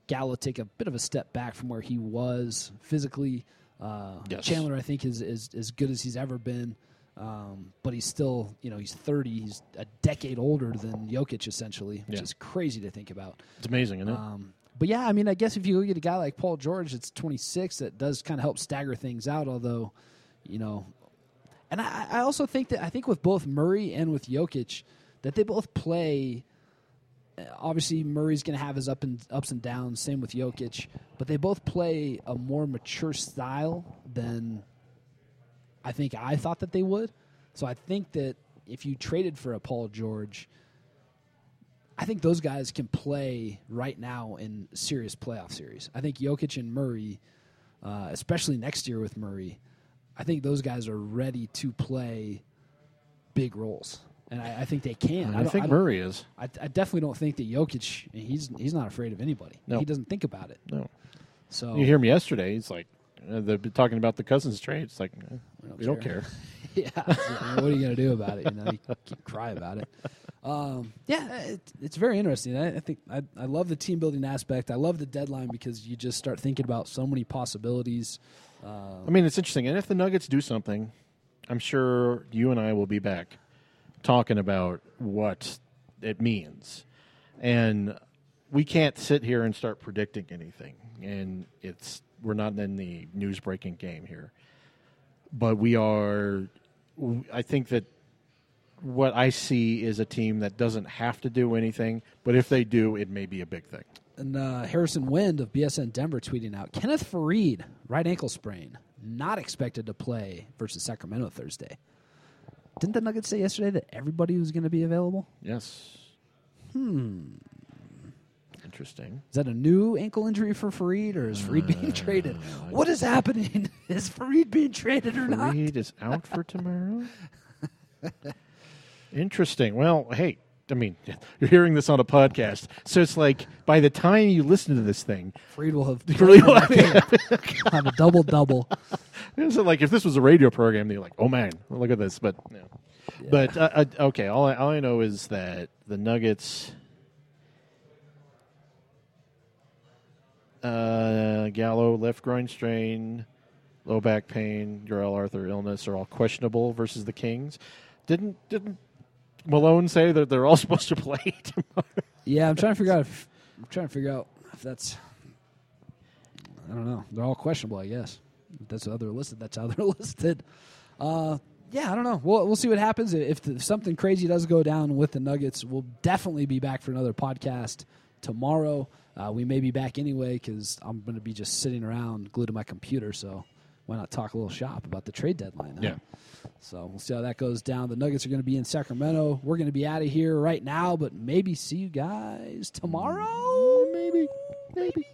Gallo take a bit of a step back from where he was physically. Uh, Yes. Chandler, I think, is, is as good as he's ever been. Um, but he's still, you know, he's 30. He's a decade older than Jokic, essentially, which Yeah. is crazy to think about. It's amazing, isn't it? Um, but yeah, I mean, I guess if you look at a guy like Paul George, that's 26, that does kind of help stagger things out. Although, you know, and I, I also think that I think with both Murray and with Jokic, that they both play. Uh, Obviously, Murray's going to have his up and ups and downs. Same with Jokic, but they both play a more mature style than I think I thought that they would. So I think that if you traded for a Paul George, I think those guys can play right now in serious playoff series. I think Jokic and Murray, uh, especially next year with Murray, I think those guys are ready to play big roles, and I, I think they can. I, don't- think don't- Murray is. I, I definitely don't think that Jokic. He's he's not afraid of anybody. No. He doesn't think about it. No. So You hear him yesterday. He's like, uh, they've been talking about the Cousins trade. It's like, don't we don't care. yeah. what are you going to do about it? You know, you keep cry about it. Um, yeah, it, it's very interesting. I, I think I, I love the team building aspect. I love the deadline because you just start thinking about so many possibilities. I mean, it's interesting. And if the Nuggets do something, I'm sure you and I will be back talking about what it means. And we can't sit here and start predicting anything. And it's we're not in the news breaking game here. But we are I think that what I see is a team that doesn't have to do anything, but if they do, it may be a big thing. And uh, Harrison Wind of BSN Denver tweeting out Kenneth Faried, right ankle sprain, not expected to play versus Sacramento Thursday. Didn't the Nuggets say yesterday that everybody was going to be available? Yes. Hmm. Interesting. Is that a new ankle injury for Faried, or is Faried being traded? What is happening? Is Faried being traded or not? Reed is out for tomorrow. Interesting. Well, hey, I mean, you're hearing this on a podcast, so it's like by the time you listen to this thing, Faried will have, really will have a double double. it's like if this was a radio program, you're like, oh man, look at this. But, no. but uh, uh, okay, all I, all I know is that the Nuggets. Uh, Gallo left groin strain, low back pain, Darrell Arthur illness are all questionable versus the Kings. Didn't didn't Malone say that they're all supposed to play tomorrow? Yeah, I'm trying to figure out. If, I'm trying to figure out if that's. I don't know. They're all questionable, I guess. If that's how they're listed. That's how they're listed. Uh, yeah, I don't know. We'll we'll see what happens if, the, if something crazy does go down with the Nuggets. We'll definitely be back for another podcast tomorrow. Uh, we may be back anyway because I'm going to be just sitting around glued to my computer. So why not talk a little shop about the trade deadline? huh? Yeah. So we'll see how that goes down. The Nuggets are going to be in Sacramento. We're going to be out of here right now, but maybe see you guys tomorrow. Maybe. Maybe.